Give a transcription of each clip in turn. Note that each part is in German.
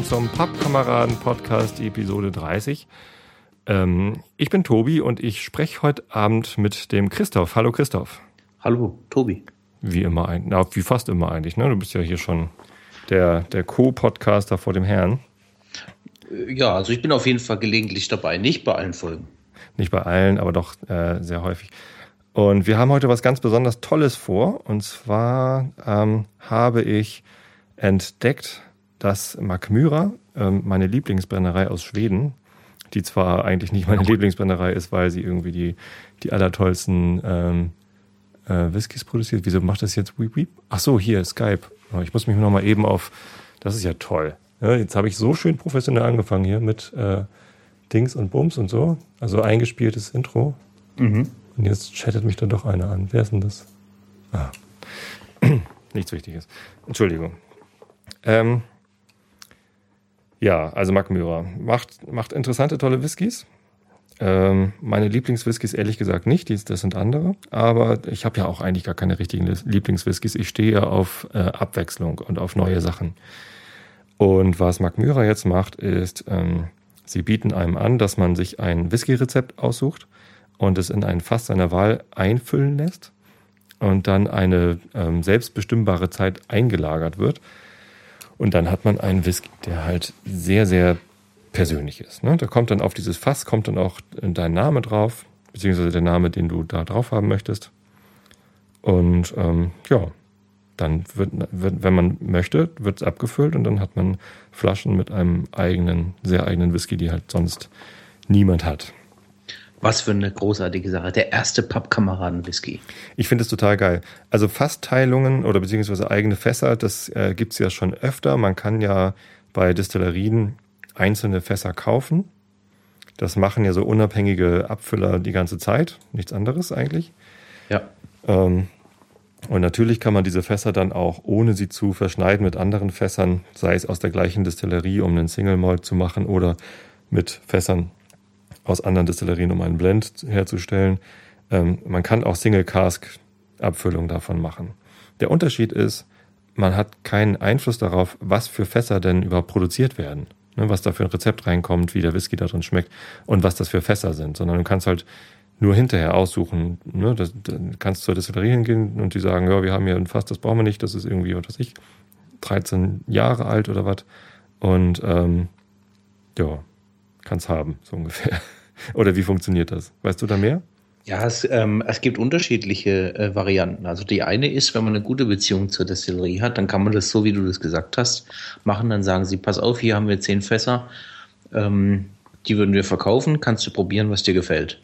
willkommen zum Pappkameraden-Podcast, Episode 30. Ähm, ich bin Tobi und ich spreche heute Abend mit dem Christoph. Hallo, Christoph. Hallo, Tobi. Wie immer, na, wie fast immer eigentlich, ne? Du bist ja hier schon der, der Co-Podcaster vor dem Herrn. Äh, ja, also ich bin auf jeden Fall gelegentlich dabei, nicht bei allen Folgen. Nicht bei allen, aber doch äh, sehr häufig. Und wir haben heute was ganz besonders Tolles vor. Und zwar ähm, habe ich entdeckt, dass Makmyra, ähm, meine Lieblingsbrennerei aus Schweden, die zwar eigentlich nicht meine Lieblingsbrennerei ist, weil sie irgendwie die, die allertollsten ähm, äh, Whiskys produziert. Wieso macht das jetzt Weep Weep? Ach so, hier, Skype. Oh, ich muss mich nochmal eben auf, das ist ja toll. Ja, jetzt habe ich so schön professionell angefangen hier mit äh, Dings und Bums und so. Also eingespieltes Intro. Mhm. Und jetzt chattet mich da doch einer an. Wer ist denn das? Ah. Nichts Wichtiges. Entschuldigung. Ähm, ja, also Mark Mürer macht, macht interessante, tolle Whiskys. Ähm, meine Lieblingswhiskys ehrlich gesagt nicht, das sind andere. Aber ich habe ja auch eigentlich gar keine richtigen Lieblingswhiskys. Ich stehe ja auf äh, Abwechslung und auf neue Sachen. Und was Mark Mürer jetzt macht, ist, ähm, sie bieten einem an, dass man sich ein Whisky-Rezept aussucht und es in ein Fass seiner Wahl einfüllen lässt und dann eine ähm, selbstbestimmbare Zeit eingelagert wird. Und dann hat man einen Whisky, der halt sehr, sehr persönlich ist. Ne? Da kommt dann auf dieses Fass, kommt dann auch dein Name drauf, beziehungsweise der Name, den du da drauf haben möchtest. Und ähm, ja, dann wird, wird, wenn man möchte, wird es abgefüllt und dann hat man Flaschen mit einem eigenen, sehr eigenen Whisky, die halt sonst niemand hat. Was für eine großartige Sache. Der erste Pappkameraden-Whisky. Ich finde es total geil. Also Fassteilungen oder beziehungsweise eigene Fässer, das äh, gibt es ja schon öfter. Man kann ja bei Destillerien einzelne Fässer kaufen. Das machen ja so unabhängige Abfüller die ganze Zeit. Nichts anderes eigentlich. Ja. Ähm, und natürlich kann man diese Fässer dann auch, ohne sie zu verschneiden mit anderen Fässern, sei es aus der gleichen Destillerie, um einen Single Malt zu machen oder mit Fässern aus anderen Destillerien, um einen Blend herzustellen. Ähm, man kann auch Single Cask Abfüllung davon machen. Der Unterschied ist, man hat keinen Einfluss darauf, was für Fässer denn überhaupt produziert werden. Ne, was da für ein Rezept reinkommt, wie der Whisky da drin schmeckt und was das für Fässer sind, sondern du kannst halt nur hinterher aussuchen. Ne? Das, dann kannst zur Destillerie hingehen und die sagen, ja, wir haben hier ein Fass, das brauchen wir nicht, das ist irgendwie, was weiß ich, 13 Jahre alt oder was. Und ähm, ja, kannst haben, so ungefähr. oder wie funktioniert das? Weißt du da mehr? Ja, es, ähm, es gibt unterschiedliche äh, Varianten. Also die eine ist, wenn man eine gute Beziehung zur Destillerie hat, dann kann man das so, wie du das gesagt hast, machen. Dann sagen sie, pass auf, hier haben wir zehn Fässer, ähm, die würden wir verkaufen, kannst du probieren, was dir gefällt.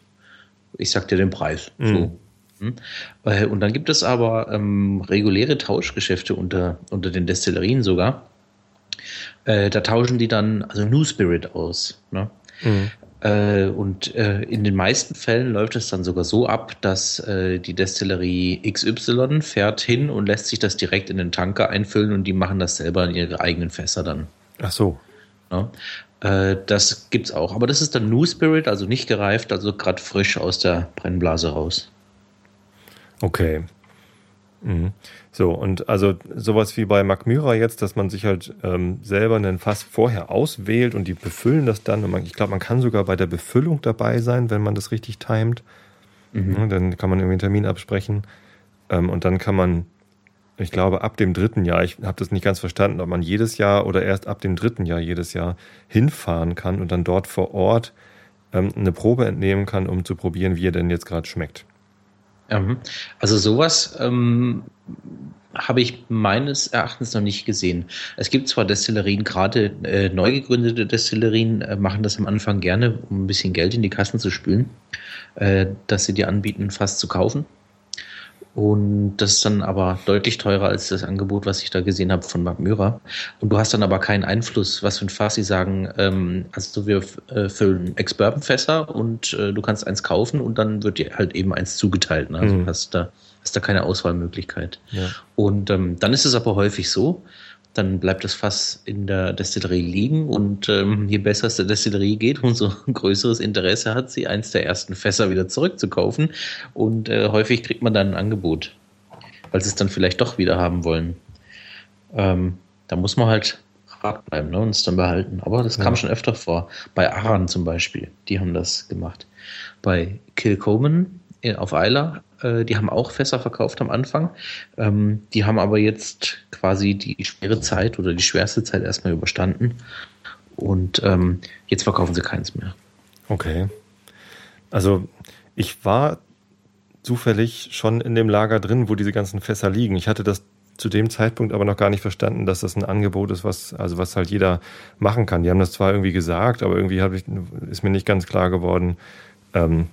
Ich sag dir den Preis. Mhm. So. Hm? Und dann gibt es aber ähm, reguläre Tauschgeschäfte unter, unter den Destillerien sogar. Äh, da tauschen die dann also New Spirit aus. Ne? Mhm. Äh, und äh, in den meisten Fällen läuft es dann sogar so ab, dass äh, die Destillerie XY fährt hin und lässt sich das direkt in den Tanker einfüllen und die machen das selber in ihre eigenen Fässer dann. Ach so. Ja. Äh, das gibt's auch. Aber das ist dann New Spirit, also nicht gereift, also gerade frisch aus der Brennblase raus. Okay. Mhm. So, und also sowas wie bei Macmyra jetzt, dass man sich halt ähm, selber einen Fass vorher auswählt und die befüllen das dann. Und man, ich glaube, man kann sogar bei der Befüllung dabei sein, wenn man das richtig timet. Mhm. Ja, dann kann man irgendwie einen Termin absprechen. Ähm, und dann kann man ich glaube, ab dem dritten Jahr, ich habe das nicht ganz verstanden, ob man jedes Jahr oder erst ab dem dritten Jahr jedes Jahr hinfahren kann und dann dort vor Ort ähm, eine Probe entnehmen kann, um zu probieren, wie er denn jetzt gerade schmeckt. Mhm. Also sowas ähm, habe ich meines Erachtens noch nicht gesehen. Es gibt zwar Destillerien, gerade äh, neu gegründete Destillerien äh, machen das am Anfang gerne, um ein bisschen Geld in die Kassen zu spülen, äh, dass sie dir anbieten, fast zu kaufen. Und das ist dann aber deutlich teurer als das Angebot, was ich da gesehen habe von Mark Myra. Und du hast dann aber keinen Einfluss, was für ein Fass sie sagen, ähm, also wir äh, füllen Ex-Bourbon-Fässer und äh, du kannst eins kaufen und dann wird dir halt eben eins zugeteilt. Ne? Also mhm. hast da hast da keine Auswahlmöglichkeit. Ja. Und ähm, dann ist es aber häufig so, dann bleibt das Fass in der Destillerie liegen und ähm, je besser es der Destillerie geht, umso größeres Interesse hat sie, eins der ersten Fässer wieder zurückzukaufen und äh, häufig kriegt man dann ein Angebot, weil sie es dann vielleicht doch wieder haben wollen. Ähm, da muss man halt hart bleiben ne, und es dann behalten. Aber das kam ja. schon öfter vor. Bei Aran zum Beispiel, die haben das gemacht. Bei Kilcoman auf Eiler, äh, die haben auch Fässer verkauft am Anfang. Ähm, die haben aber jetzt quasi die schwere Zeit oder die schwerste Zeit erstmal überstanden. Und ähm, jetzt verkaufen sie keins mehr. Okay. Also ich war zufällig schon in dem Lager drin, wo diese ganzen Fässer liegen. Ich hatte das zu dem Zeitpunkt aber noch gar nicht verstanden, dass das ein Angebot ist, was, also was halt jeder machen kann. Die haben das zwar irgendwie gesagt, aber irgendwie ich, ist mir nicht ganz klar geworden, ähm,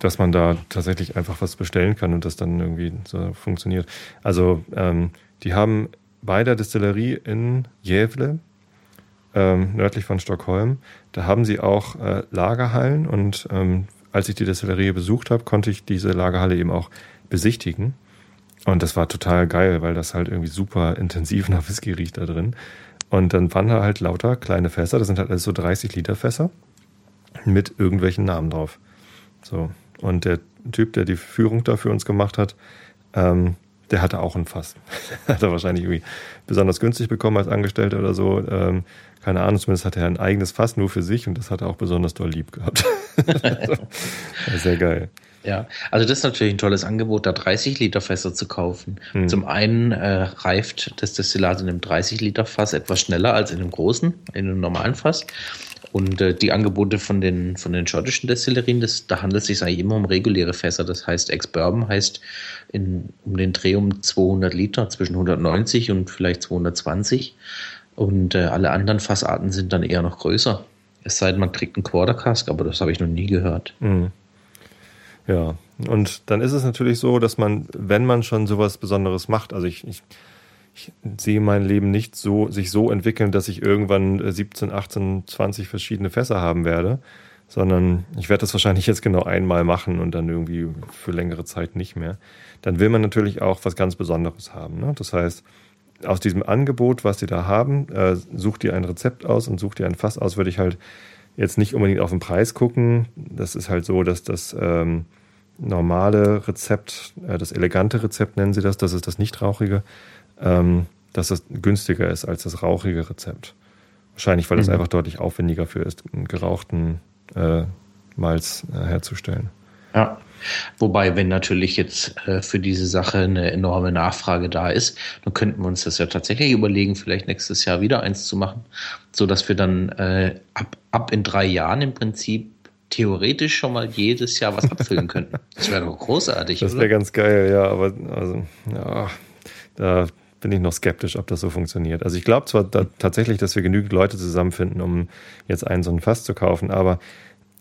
dass man da tatsächlich einfach was bestellen kann und das dann irgendwie so funktioniert. Also ähm, die haben bei der Distillerie in Gävle, ähm, nördlich von Stockholm, da haben sie auch äh, Lagerhallen und ähm, als ich die Destillerie besucht habe, konnte ich diese Lagerhalle eben auch besichtigen. Und das war total geil, weil das halt irgendwie super intensiv nach Whisky riecht da drin. Und dann waren da halt lauter kleine Fässer, das sind halt alles so 30 Liter Fässer mit irgendwelchen Namen drauf. So. Und der Typ, der die Führung da für uns gemacht hat, ähm, der hatte auch ein Fass. hat er wahrscheinlich irgendwie besonders günstig bekommen als Angestellter oder so. Ähm, keine Ahnung, zumindest hatte er ein eigenes Fass nur für sich und das hat er auch besonders doll lieb gehabt. sehr geil. Ja, also das ist natürlich ein tolles Angebot, da 30 Liter Fässer zu kaufen. Hm. Zum einen äh, reift das Destillat in einem 30 Liter Fass etwas schneller als in einem großen, in einem normalen Fass. Und äh, die Angebote von den, von den schottischen Destillerien, das, da handelt es sich eigentlich immer um reguläre Fässer. Das heißt, Ex-Bourbon heißt in, um den Dreh um 200 Liter, zwischen 190 und vielleicht 220. Und äh, alle anderen Fassarten sind dann eher noch größer. Es sei denn, man kriegt einen Quarter Cask, aber das habe ich noch nie gehört. Mhm. Ja, und dann ist es natürlich so, dass man, wenn man schon sowas Besonderes macht, also ich, ich, ich sehe mein Leben nicht so, sich so entwickeln, dass ich irgendwann 17, 18, 20 verschiedene Fässer haben werde, sondern ich werde das wahrscheinlich jetzt genau einmal machen und dann irgendwie für längere Zeit nicht mehr. Dann will man natürlich auch was ganz Besonderes haben. Ne? Das heißt, aus diesem Angebot, was sie da haben, äh, sucht ihr ein Rezept aus und sucht ihr ein Fass aus, würde ich halt jetzt nicht unbedingt auf den Preis gucken. Das ist halt so, dass das ähm, normale Rezept, äh, das elegante Rezept nennen sie das, das ist das nicht rauchige, ähm, dass das günstiger ist als das rauchige Rezept. Wahrscheinlich, weil mhm. es einfach deutlich aufwendiger für ist, einen gerauchten äh, Malz äh, herzustellen. Ja. Wobei, wenn natürlich jetzt äh, für diese Sache eine enorme Nachfrage da ist, dann könnten wir uns das ja tatsächlich überlegen, vielleicht nächstes Jahr wieder eins zu machen, so dass wir dann äh, ab, ab in drei Jahren im Prinzip theoretisch schon mal jedes Jahr was abfüllen könnten. Das wäre doch großartig. Das wäre ganz geil, ja, aber also, ja, da bin ich noch skeptisch, ob das so funktioniert. Also ich glaube zwar da, tatsächlich, dass wir genügend Leute zusammenfinden, um jetzt einen so ein Fass zu kaufen, aber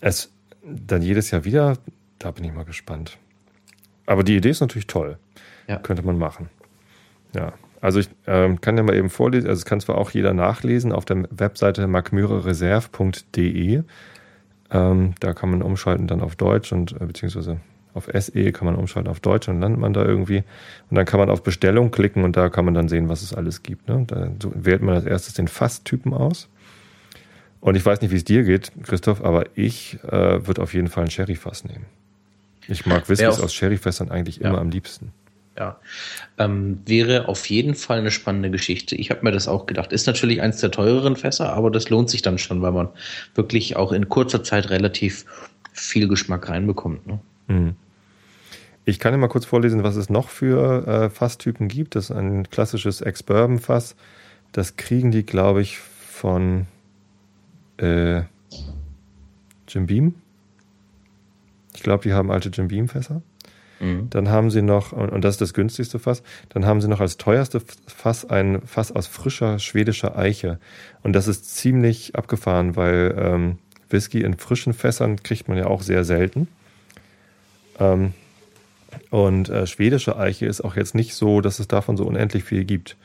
es dann jedes Jahr wieder, da bin ich mal gespannt. Aber die Idee ist natürlich toll. Ja. Könnte man machen. Ja. Also ich ähm, kann ja mal eben vorlesen, also es kann zwar auch jeder nachlesen auf der Webseite markmürereserve.de. Ähm, da kann man umschalten dann auf Deutsch und äh, beziehungsweise auf SE kann man umschalten auf Deutsch und landet man da irgendwie. Und dann kann man auf Bestellung klicken und da kann man dann sehen, was es alles gibt. Ne? Da wählt man als erstes den Fasstypen aus. Und ich weiß nicht, wie es dir geht, Christoph, aber ich äh, würde auf jeden Fall ein Sherry-Fass nehmen. Ich mag Whiskys aus Sherry-Fässern eigentlich ja. immer am liebsten. Ja, ähm, wäre auf jeden Fall eine spannende Geschichte. Ich habe mir das auch gedacht. Ist natürlich eins der teureren Fässer, aber das lohnt sich dann schon, weil man wirklich auch in kurzer Zeit relativ viel Geschmack reinbekommt. Ne? Mhm. Ich kann dir mal kurz vorlesen, was es noch für äh, Fasstypen gibt. Das ist ein klassisches Ex-Bourbon-Fass. Das kriegen die, glaube ich, von äh, Jim Beam. Ich glaube, die haben alte Jim Beam-Fässer. Mhm. Dann haben sie noch, und das ist das günstigste Fass, dann haben sie noch als teuerste Fass ein Fass aus frischer schwedischer Eiche. Und das ist ziemlich abgefahren, weil ähm, Whisky in frischen Fässern kriegt man ja auch sehr selten. Ähm, und äh, schwedische Eiche ist auch jetzt nicht so, dass es davon so unendlich viel gibt,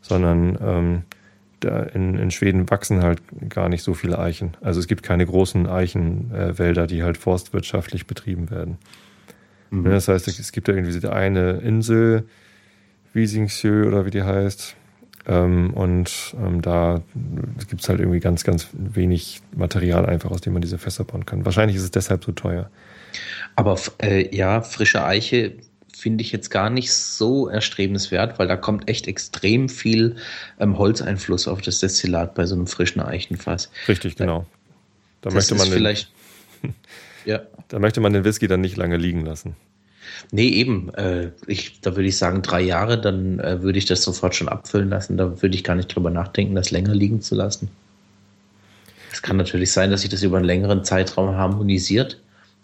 sondern ähm, da in, in Schweden wachsen halt gar nicht so viele Eichen. Also es gibt keine großen Eichenwälder, äh, die halt forstwirtschaftlich betrieben werden. Mhm. Das heißt, es gibt da irgendwie diese eine Insel, Wiesingsjö oder wie die heißt. Ähm, und ähm, da gibt es halt irgendwie ganz, ganz wenig Material einfach, aus dem man diese Fässer bauen kann. Wahrscheinlich ist es deshalb so teuer. Aber äh, ja, frische Eiche finde ich jetzt gar nicht so erstrebenswert, weil da kommt echt extrem viel ähm, Holzeinfluss auf das Destillat bei so einem frischen Eichenfass. Richtig, genau. Da das möchte man vielleicht. ja. Da möchte man den Whisky dann nicht lange liegen lassen. Nee, eben. Äh, ich, da würde ich sagen, drei Jahre, dann äh, würde ich das sofort schon abfüllen lassen. Da würde ich gar nicht drüber nachdenken, das länger liegen zu lassen. Es kann natürlich sein, dass sich das über einen längeren Zeitraum harmonisiert.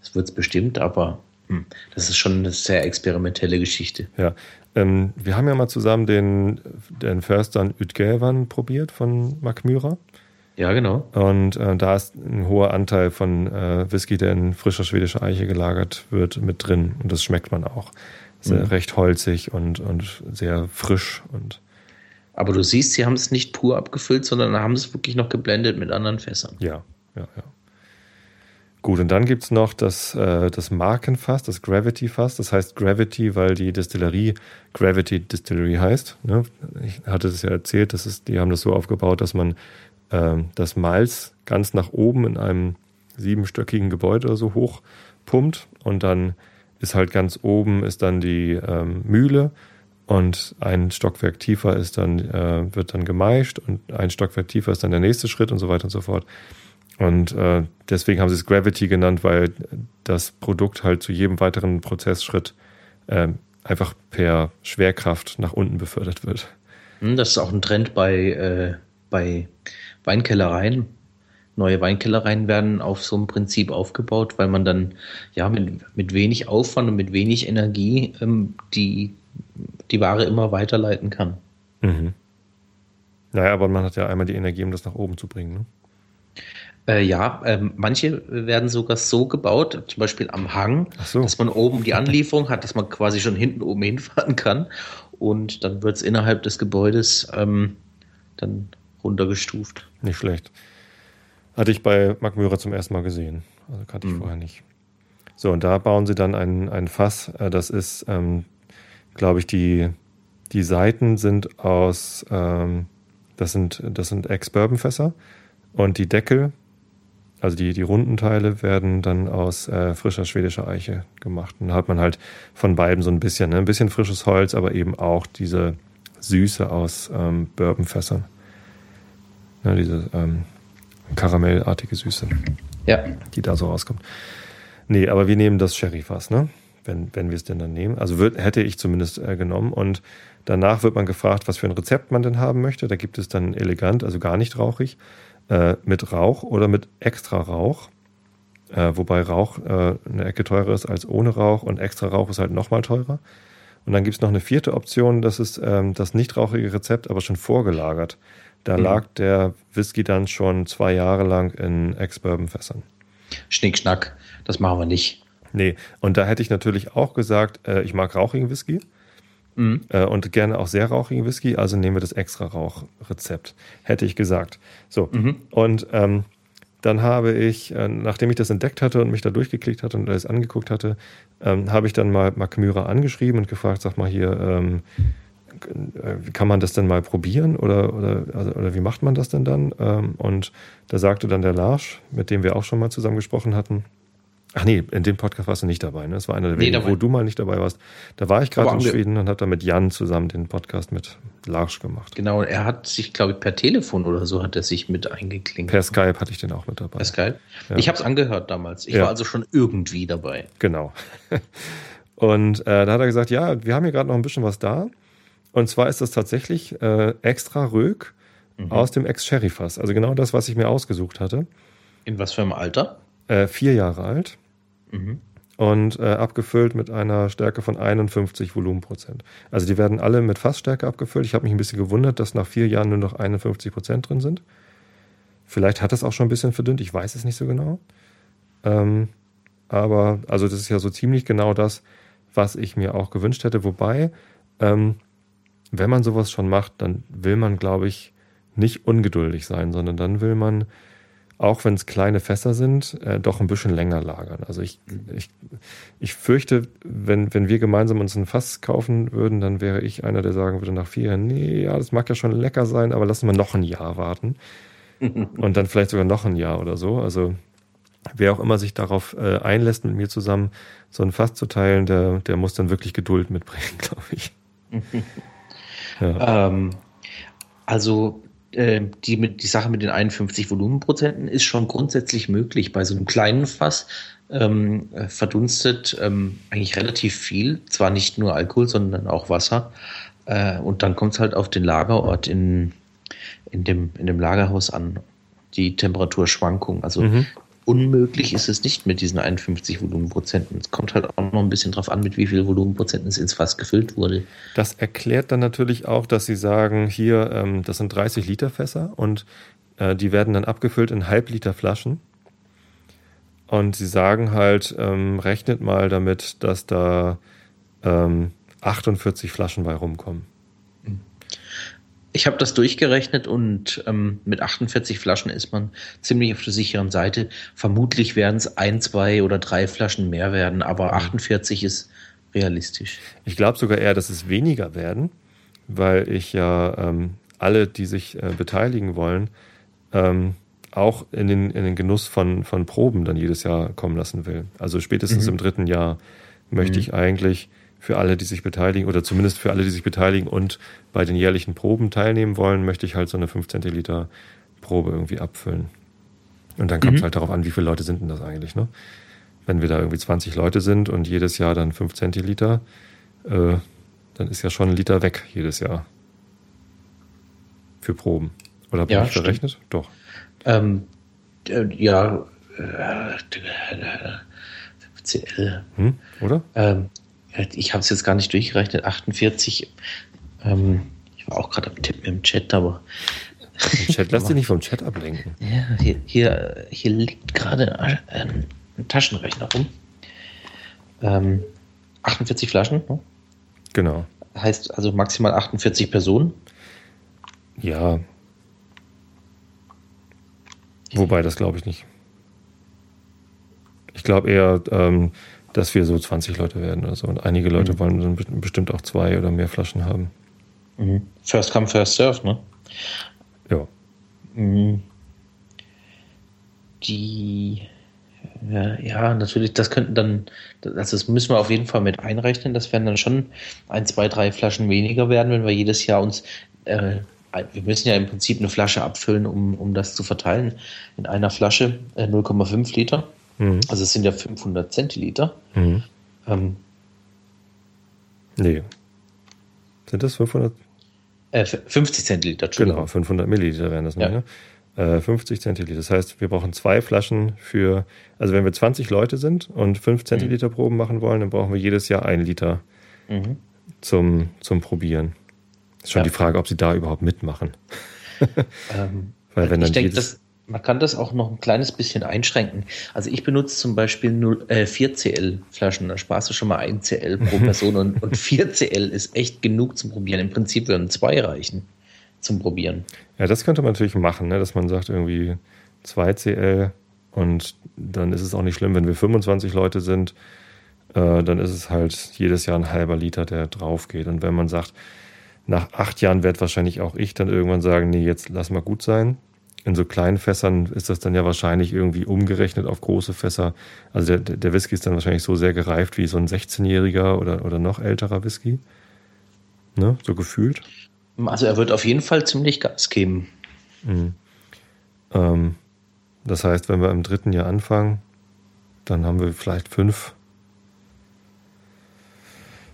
Das wird es bestimmt, aber hm, das ist schon eine sehr experimentelle Geschichte. Ja, ähm, wir haben ja mal zusammen den, den Förstern Utgävan probiert von Mark Myra. Ja, genau. Und äh, da ist ein hoher Anteil von äh, Whisky, der in frischer schwedischer Eiche gelagert wird, mit drin. Und das schmeckt man auch. Sehr mhm. recht holzig und, und sehr frisch. Und Aber du siehst, sie haben es nicht pur abgefüllt, sondern haben es wirklich noch geblendet mit anderen Fässern. Ja, ja, ja. Gut, und dann gibt es noch das, äh, das Markenfass, das Gravity-Fass. Das heißt Gravity, weil die Destillerie Gravity Distillery heißt. Ne? Ich hatte das ja erzählt, das ist, die haben das so aufgebaut, dass man äh, das Malz ganz nach oben in einem siebenstöckigen Gebäude oder so hoch pumpt und dann ist halt ganz oben ist dann die ähm, Mühle und ein Stockwerk tiefer ist dann äh, wird dann gemeischt und ein Stockwerk tiefer ist dann der nächste Schritt und so weiter und so fort. Und äh, deswegen haben sie es Gravity genannt, weil das Produkt halt zu jedem weiteren Prozessschritt äh, einfach per Schwerkraft nach unten befördert wird. Hm, das ist auch ein Trend bei, äh, bei Weinkellereien. Neue Weinkellereien werden auf so einem Prinzip aufgebaut, weil man dann ja mit, mit wenig Aufwand und mit wenig Energie ähm, die, die Ware immer weiterleiten kann. Mhm. Naja, aber man hat ja einmal die Energie, um das nach oben zu bringen. Ne? Äh, ja, ähm, manche werden sogar so gebaut, zum Beispiel am Hang, so. dass man oben die Anlieferung hat, dass man quasi schon hinten oben hinfahren kann und dann wird es innerhalb des Gebäudes ähm, dann runtergestuft. Nicht schlecht. Hatte ich bei Mark Mührer zum ersten Mal gesehen. Also kannte ich mhm. vorher nicht. So, und da bauen sie dann ein, ein Fass. Äh, das ist, ähm, glaube ich, die, die Seiten sind aus, ähm, das sind, das sind Ex-Bourbon-Fässer. Und die Deckel, also die, die runden Teile, werden dann aus äh, frischer schwedischer Eiche gemacht. Und da hat man halt von beiden so ein bisschen, ne? ein bisschen frisches Holz, aber eben auch diese Süße aus ähm, Bourbon-Fässern. Ne, diese ähm, karamellartige Süße. Ja. Die da so rauskommt. Nee, aber wir nehmen das Sherry-Fass, ne? Wenn, wenn wir es denn dann nehmen. Also würd, hätte ich zumindest äh, genommen. Und danach wird man gefragt, was für ein Rezept man denn haben möchte. Da gibt es dann elegant, also gar nicht rauchig, äh, mit Rauch oder mit extra Rauch. Äh, wobei Rauch äh, eine Ecke teurer ist als ohne Rauch und extra Rauch ist halt nochmal teurer. Und dann gibt es noch eine vierte Option, das ist ähm, das nicht rauchige Rezept, aber schon vorgelagert. Da mhm. lag der Whisky dann schon zwei Jahre lang in Ex-Bourbon-Fässern. Schnickschnack, das machen wir nicht. Nee, und da hätte ich natürlich auch gesagt, äh, ich mag rauchigen Whisky. Mhm. Äh, und gerne auch sehr rauchigen Whisky, also nehmen wir das extra Rauchrezept. Hätte ich gesagt. So. Mhm. Und ähm, dann habe ich, äh, nachdem ich das entdeckt hatte und mich da durchgeklickt hatte und alles angeguckt hatte, ähm, habe ich dann mal Mark Myra angeschrieben und gefragt, sag mal hier, ähm, äh, kann man das denn mal probieren oder, oder, also, oder wie macht man das denn dann? Ähm, und da sagte dann der Larsch, mit dem wir auch schon mal zusammen gesprochen hatten, Ach nee, in dem Podcast warst du nicht dabei. Ne? Das war einer der nee, wenigen, wo du mal nicht dabei warst. Da war ich gerade in Schweden und habe da mit Jan zusammen den Podcast mit Larsch gemacht. Genau, er hat sich, glaube ich, per Telefon oder so hat er sich mit eingeklinkt. Per Skype hatte ich den auch mit dabei. Per Skype? Ja. Ich habe es angehört damals. Ich ja. war also schon irgendwie dabei. Genau. Und äh, da hat er gesagt, ja, wir haben hier gerade noch ein bisschen was da. Und zwar ist das tatsächlich äh, extra Rög mhm. aus dem Ex-Sherry-Fass. Also genau das, was ich mir ausgesucht hatte. In was für einem Alter? Äh, vier Jahre alt. Mhm. Und äh, abgefüllt mit einer Stärke von 51 Volumenprozent. Also die werden alle mit Fassstärke abgefüllt. Ich habe mich ein bisschen gewundert, dass nach vier Jahren nur noch 51 Prozent drin sind. Vielleicht hat es auch schon ein bisschen verdünnt, ich weiß es nicht so genau. Ähm, aber also das ist ja so ziemlich genau das, was ich mir auch gewünscht hätte. Wobei ähm, wenn man sowas schon macht, dann will man, glaube ich, nicht ungeduldig sein, sondern dann will man, auch wenn es kleine Fässer sind, äh, doch ein bisschen länger lagern. Also ich, ich, ich fürchte, wenn, wenn wir gemeinsam uns ein Fass kaufen würden, dann wäre ich einer, der sagen würde nach vier Jahren, nee, ja, das mag ja schon lecker sein, aber lassen wir noch ein Jahr warten. Und dann vielleicht sogar noch ein Jahr oder so. Also wer auch immer sich darauf äh, einlässt, mit mir zusammen so ein Fass zu teilen, der, der muss dann wirklich Geduld mitbringen, glaube ich. ja. ähm, also äh, die, mit, die Sache mit den 51 Volumenprozenten ist schon grundsätzlich möglich. Bei so einem kleinen Fass ähm, äh, verdunstet ähm, eigentlich relativ viel. Zwar nicht nur Alkohol, sondern auch Wasser. Äh, und dann kommt es halt auf den Lagerort in, in, dem, in dem Lagerhaus an. Die Temperaturschwankung. Also mhm unmöglich ist es nicht mit diesen 51 Volumenprozenten. Es kommt halt auch noch ein bisschen drauf an, mit wie viel Volumenprozenten es ins Fass gefüllt wurde. Das erklärt dann natürlich auch, dass Sie sagen, hier, ähm, das sind 30 Liter Fässer und äh, die werden dann abgefüllt in Halbliter Flaschen. Und Sie sagen halt, ähm, rechnet mal damit, dass da ähm, 48 Flaschen bei rumkommen. Ich habe das durchgerechnet und ähm, mit 48 Flaschen ist man ziemlich auf der sicheren Seite. Vermutlich werden es ein, zwei oder drei Flaschen mehr werden, aber 48 mhm. ist realistisch. Ich glaube sogar eher, dass es weniger werden, weil ich ja ähm, alle, die sich äh, beteiligen wollen, ähm, auch in den, in den Genuss von, von Proben dann jedes Jahr kommen lassen will. Also spätestens mhm. im dritten Jahr möchte mhm. ich eigentlich für alle, die sich beteiligen, oder zumindest für alle, die sich beteiligen und bei den jährlichen Proben teilnehmen wollen, möchte ich halt so eine 5 Zentiliter Probe irgendwie abfüllen. Und dann kommt es mhm. halt darauf an, wie viele Leute sind denn das eigentlich, ne? Wenn wir da irgendwie 20 Leute sind und jedes Jahr dann 5 Zentiliter, äh, dann ist ja schon ein Liter weg jedes Jahr. Für Proben. Oder habe ja, ich verrechnet? Doch. Ähm, äh, ja, äh, CL. Hm, oder? Ähm, ich habe es jetzt gar nicht durchgerechnet, 48. Ähm, ich war auch gerade am Tippen im Chat, aber. Im Chat, lass dich nicht vom Chat ablenken. Ja, hier, hier, hier liegt gerade ein, ein, Taschenrechner rum. Ähm, 48 Flaschen, ne? Genau. Heißt also maximal 48 Personen. Ja. Wobei, das glaube ich nicht. Ich glaube eher, ähm, dass wir so 20 Leute werden oder so. Und einige Leute mhm. wollen dann bestimmt auch zwei oder mehr Flaschen haben. Mhm. First come, first serve, ne? Ja. Mhm. Die, ja, natürlich, das könnten dann, also das müssen wir auf jeden Fall mit einrechnen. Das werden dann schon ein, zwei, drei Flaschen weniger werden, wenn wir jedes Jahr uns, äh, wir müssen ja im Prinzip eine Flasche abfüllen, um, um das zu verteilen. In einer Flasche äh, 0,5 Liter. Mhm. Also es sind ja 500 Zentiliter. Mhm. Ähm, nee. Sind das 500? Äh, 50 Zentiliter, Genau, 500 Milliliter wären das. Ja. Ne? Äh, 50 Zentiliter. Das heißt, wir brauchen zwei Flaschen für, also wenn wir 20 Leute sind und 5 mhm. Zentiliter mhm. Proben machen wollen, dann brauchen wir jedes Jahr ein Liter mhm. zum, zum Probieren. Ist schon ja. die Frage, ob sie da überhaupt mitmachen. ähm, Weil wenn dann ich denke, das, man kann das auch noch ein kleines bisschen einschränken. Also ich benutze zum Beispiel 0, äh, 4CL Flaschen. Da sparst du schon mal 1 CL pro Person und, und 4 CL ist echt genug zum Probieren. Im Prinzip würden zwei reichen zum Probieren. Ja, das könnte man natürlich machen, ne? dass man sagt irgendwie 2 CL und dann ist es auch nicht schlimm, wenn wir 25 Leute sind, äh, dann ist es halt jedes Jahr ein halber Liter, der drauf geht. Und wenn man sagt, nach acht Jahren werde wahrscheinlich auch ich dann irgendwann sagen, nee, jetzt lass mal gut sein in so kleinen Fässern ist das dann ja wahrscheinlich irgendwie umgerechnet auf große Fässer. Also der, der Whisky ist dann wahrscheinlich so sehr gereift wie so ein 16-jähriger oder, oder noch älterer Whisky. Ne? So gefühlt. Also er wird auf jeden Fall ziemlich Gas geben. Mhm. Ähm, das heißt, wenn wir im dritten Jahr anfangen, dann haben wir vielleicht fünf,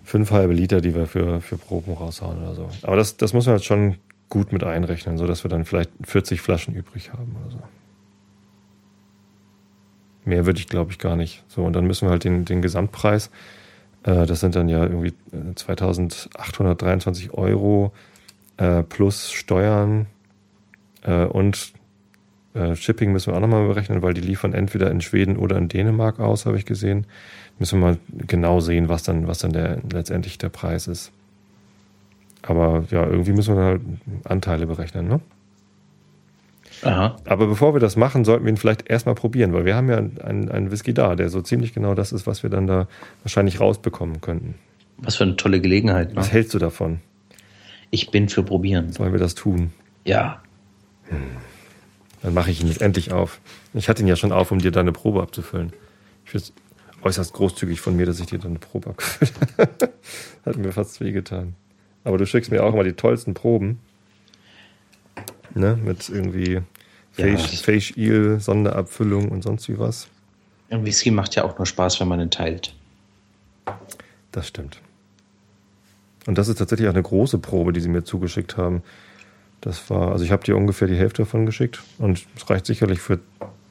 fünf halbe Liter, die wir für, für Proben raushauen oder so. Aber das, das muss man halt schon gut mit einrechnen, sodass wir dann vielleicht 40 Flaschen übrig haben oder so. Mehr würde ich, glaube ich, gar nicht. So, und dann müssen wir halt den, den Gesamtpreis, äh, das sind dann ja irgendwie 2823 äh, Euro äh, plus Steuern äh, und äh, Shipping müssen wir auch nochmal berechnen, weil die liefern entweder in Schweden oder in Dänemark aus, habe ich gesehen. Müssen wir mal genau sehen, was dann, was dann der, letztendlich der Preis ist. Aber ja, irgendwie müssen wir halt Anteile berechnen, ne? Aha. Aber bevor wir das machen, sollten wir ihn vielleicht erstmal probieren, weil wir haben ja einen, einen Whisky da, der so ziemlich genau das ist, was wir dann da wahrscheinlich rausbekommen könnten. Was für eine tolle Gelegenheit. Ne? Was hältst du davon? Ich bin für probieren. Sollen wir das tun? Ja. Hm. Dann mache ich ihn jetzt endlich auf. Ich hatte ihn ja schon auf, um dir deine Probe abzufüllen. Ich finde es äußerst großzügig von mir, dass ich dir deine Probe abgefüllt habe. Hat mir fast wehgetan. Aber du schickst mir auch immer die tollsten Proben. Ne? Mit irgendwie ja, Face Eel, Sonderabfüllung und sonst wie was. Ein Whisky macht ja auch nur Spaß, wenn man ihn teilt. Das stimmt. Und das ist tatsächlich auch eine große Probe, die sie mir zugeschickt haben. Das war, also ich habe dir ungefähr die Hälfte davon geschickt und es reicht sicherlich für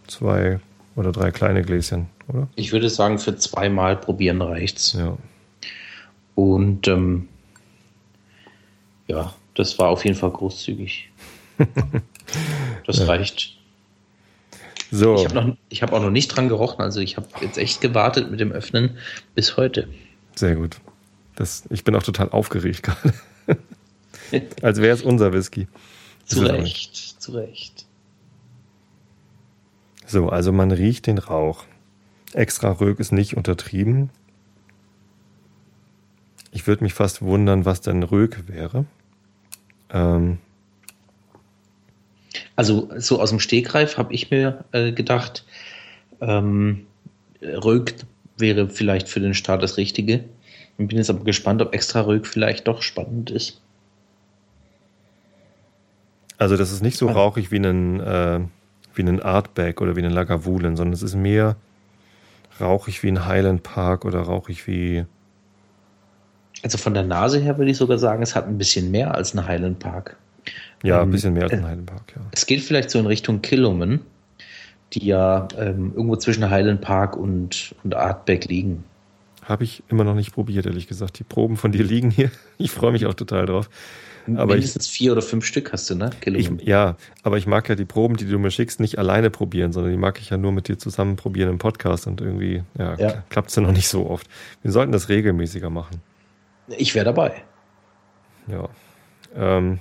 zwei oder drei kleine Gläschen, oder? Ich würde sagen, für zweimal probieren reicht's. Ja. Und ähm, ja, das war auf jeden Fall großzügig. das ja. reicht. So. Ich habe hab auch noch nicht dran gerochen, also ich habe jetzt echt gewartet mit dem Öffnen bis heute. Sehr gut. Das, ich bin auch total aufgeregt gerade. Als wäre es unser Whisky. Zu Recht, zu Recht. So, also man riecht den Rauch. Extra Rög ist nicht untertrieben. Ich würde mich fast wundern, was denn Rög wäre. Ähm also so aus dem Stegreif habe ich mir äh, gedacht, ähm, Rög wäre vielleicht für den Start das Richtige. Ich bin jetzt aber gespannt, ob extra Rög vielleicht doch spannend ist. Also das ist nicht so rauchig wie ein, äh, wie ein Artback oder wie ein Lagavulin, sondern es ist mehr rauchig wie ein Highland Park oder rauchig wie... Also von der Nase her würde ich sogar sagen, es hat ein bisschen mehr als ein Highland Park. Ja, ein ähm, bisschen mehr als ein Highland Park, ja. Es geht vielleicht so in Richtung Killumen, die ja ähm, irgendwo zwischen Highland Park und, und Artback liegen. Habe ich immer noch nicht probiert, ehrlich gesagt. Die Proben von dir liegen hier. Ich freue mich auch total drauf. Aber Mindestens ich, vier oder fünf Stück hast du, ne? Ich, ja, aber ich mag ja die Proben, die du mir schickst, nicht alleine probieren, sondern die mag ich ja nur mit dir zusammen probieren im Podcast und irgendwie ja, ja. klappt es ja noch nicht so oft. Wir sollten das regelmäßiger machen. Ich wäre dabei. Ja. Ähm,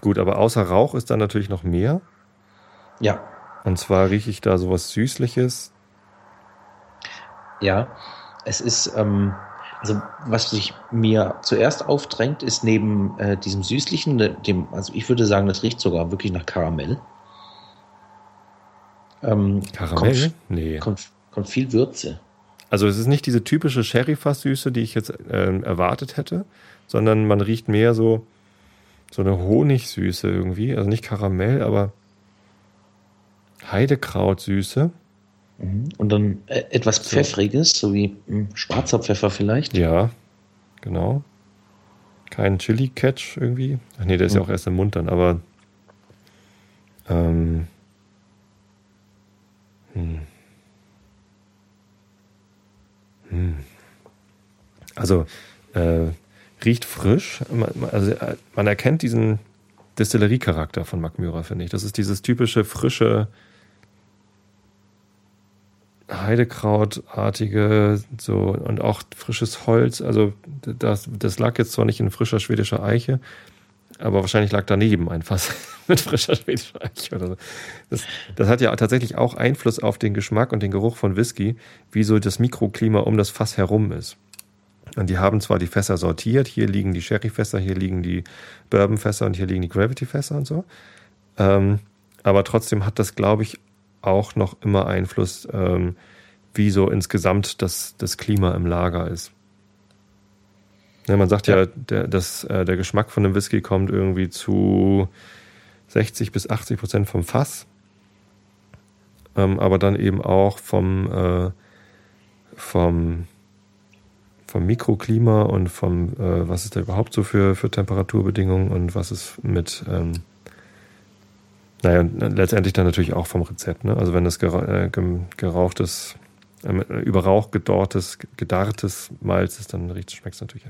gut, aber außer Rauch ist da natürlich noch mehr. Ja. Und zwar rieche ich da sowas Süßliches. Ja, es ist, ähm, also was sich mir zuerst aufdrängt, ist neben äh, diesem süßlichen, dem, also ich würde sagen, das riecht sogar wirklich nach Karamell. Ähm, Karamell? Kommt, nee. Kommt, kommt, viel Würze. Also es ist nicht diese typische Sherry-Fass-Süße, die ich jetzt äh, erwartet hätte, sondern man riecht mehr so, so eine Honigsüße irgendwie. Also nicht Karamell, aber Heidekrautsüße. Mhm. Und dann äh, etwas Pfeffriges, so wie hm, schwarzer Pfeffer vielleicht. Ja, genau. Kein Chili-Catch irgendwie. Ach nee, der ist mhm. ja auch erst im Mund dann, aber. Ähm, hm. Hm. Also, äh, riecht frisch. Also, äh, man erkennt diesen Destillerie-Charakter von Macmyra, finde ich. Das ist dieses typische, frische, Heidekrautartige so und auch frisches Holz. Also das, das lag jetzt zwar nicht in frischer schwedischer Eiche, aber wahrscheinlich lag daneben ein Fass mit frischer schwedischer Eiche oder so. Das, das hat ja tatsächlich auch Einfluss auf den Geschmack und den Geruch von Whisky, wie so das Mikroklima um das Fass herum ist. Und die haben zwar die Fässer sortiert, hier liegen die Sherryfässer, hier liegen die Bourbonfässer und hier liegen die Gravity-Fässer und so. Ähm, aber trotzdem hat das, glaube ich, auch noch immer Einfluss, ähm, wie so insgesamt das, das Klima im Lager ist. Ja, man sagt ja, ja der, dass äh, der Geschmack von einem Whisky kommt irgendwie zu 60 bis 80 Prozent vom Fass, ähm, aber dann eben auch vom, äh, vom, vom Mikroklima und vom, äh, was ist da überhaupt so für, für Temperaturbedingungen und was ist mit ähm, naja, letztendlich dann natürlich auch vom Rezept. Ne? Also wenn das äh, gerauchtes, äh, überrauch gedorrtes, gedarrtes Malz ist, dann schmeckt es natürlich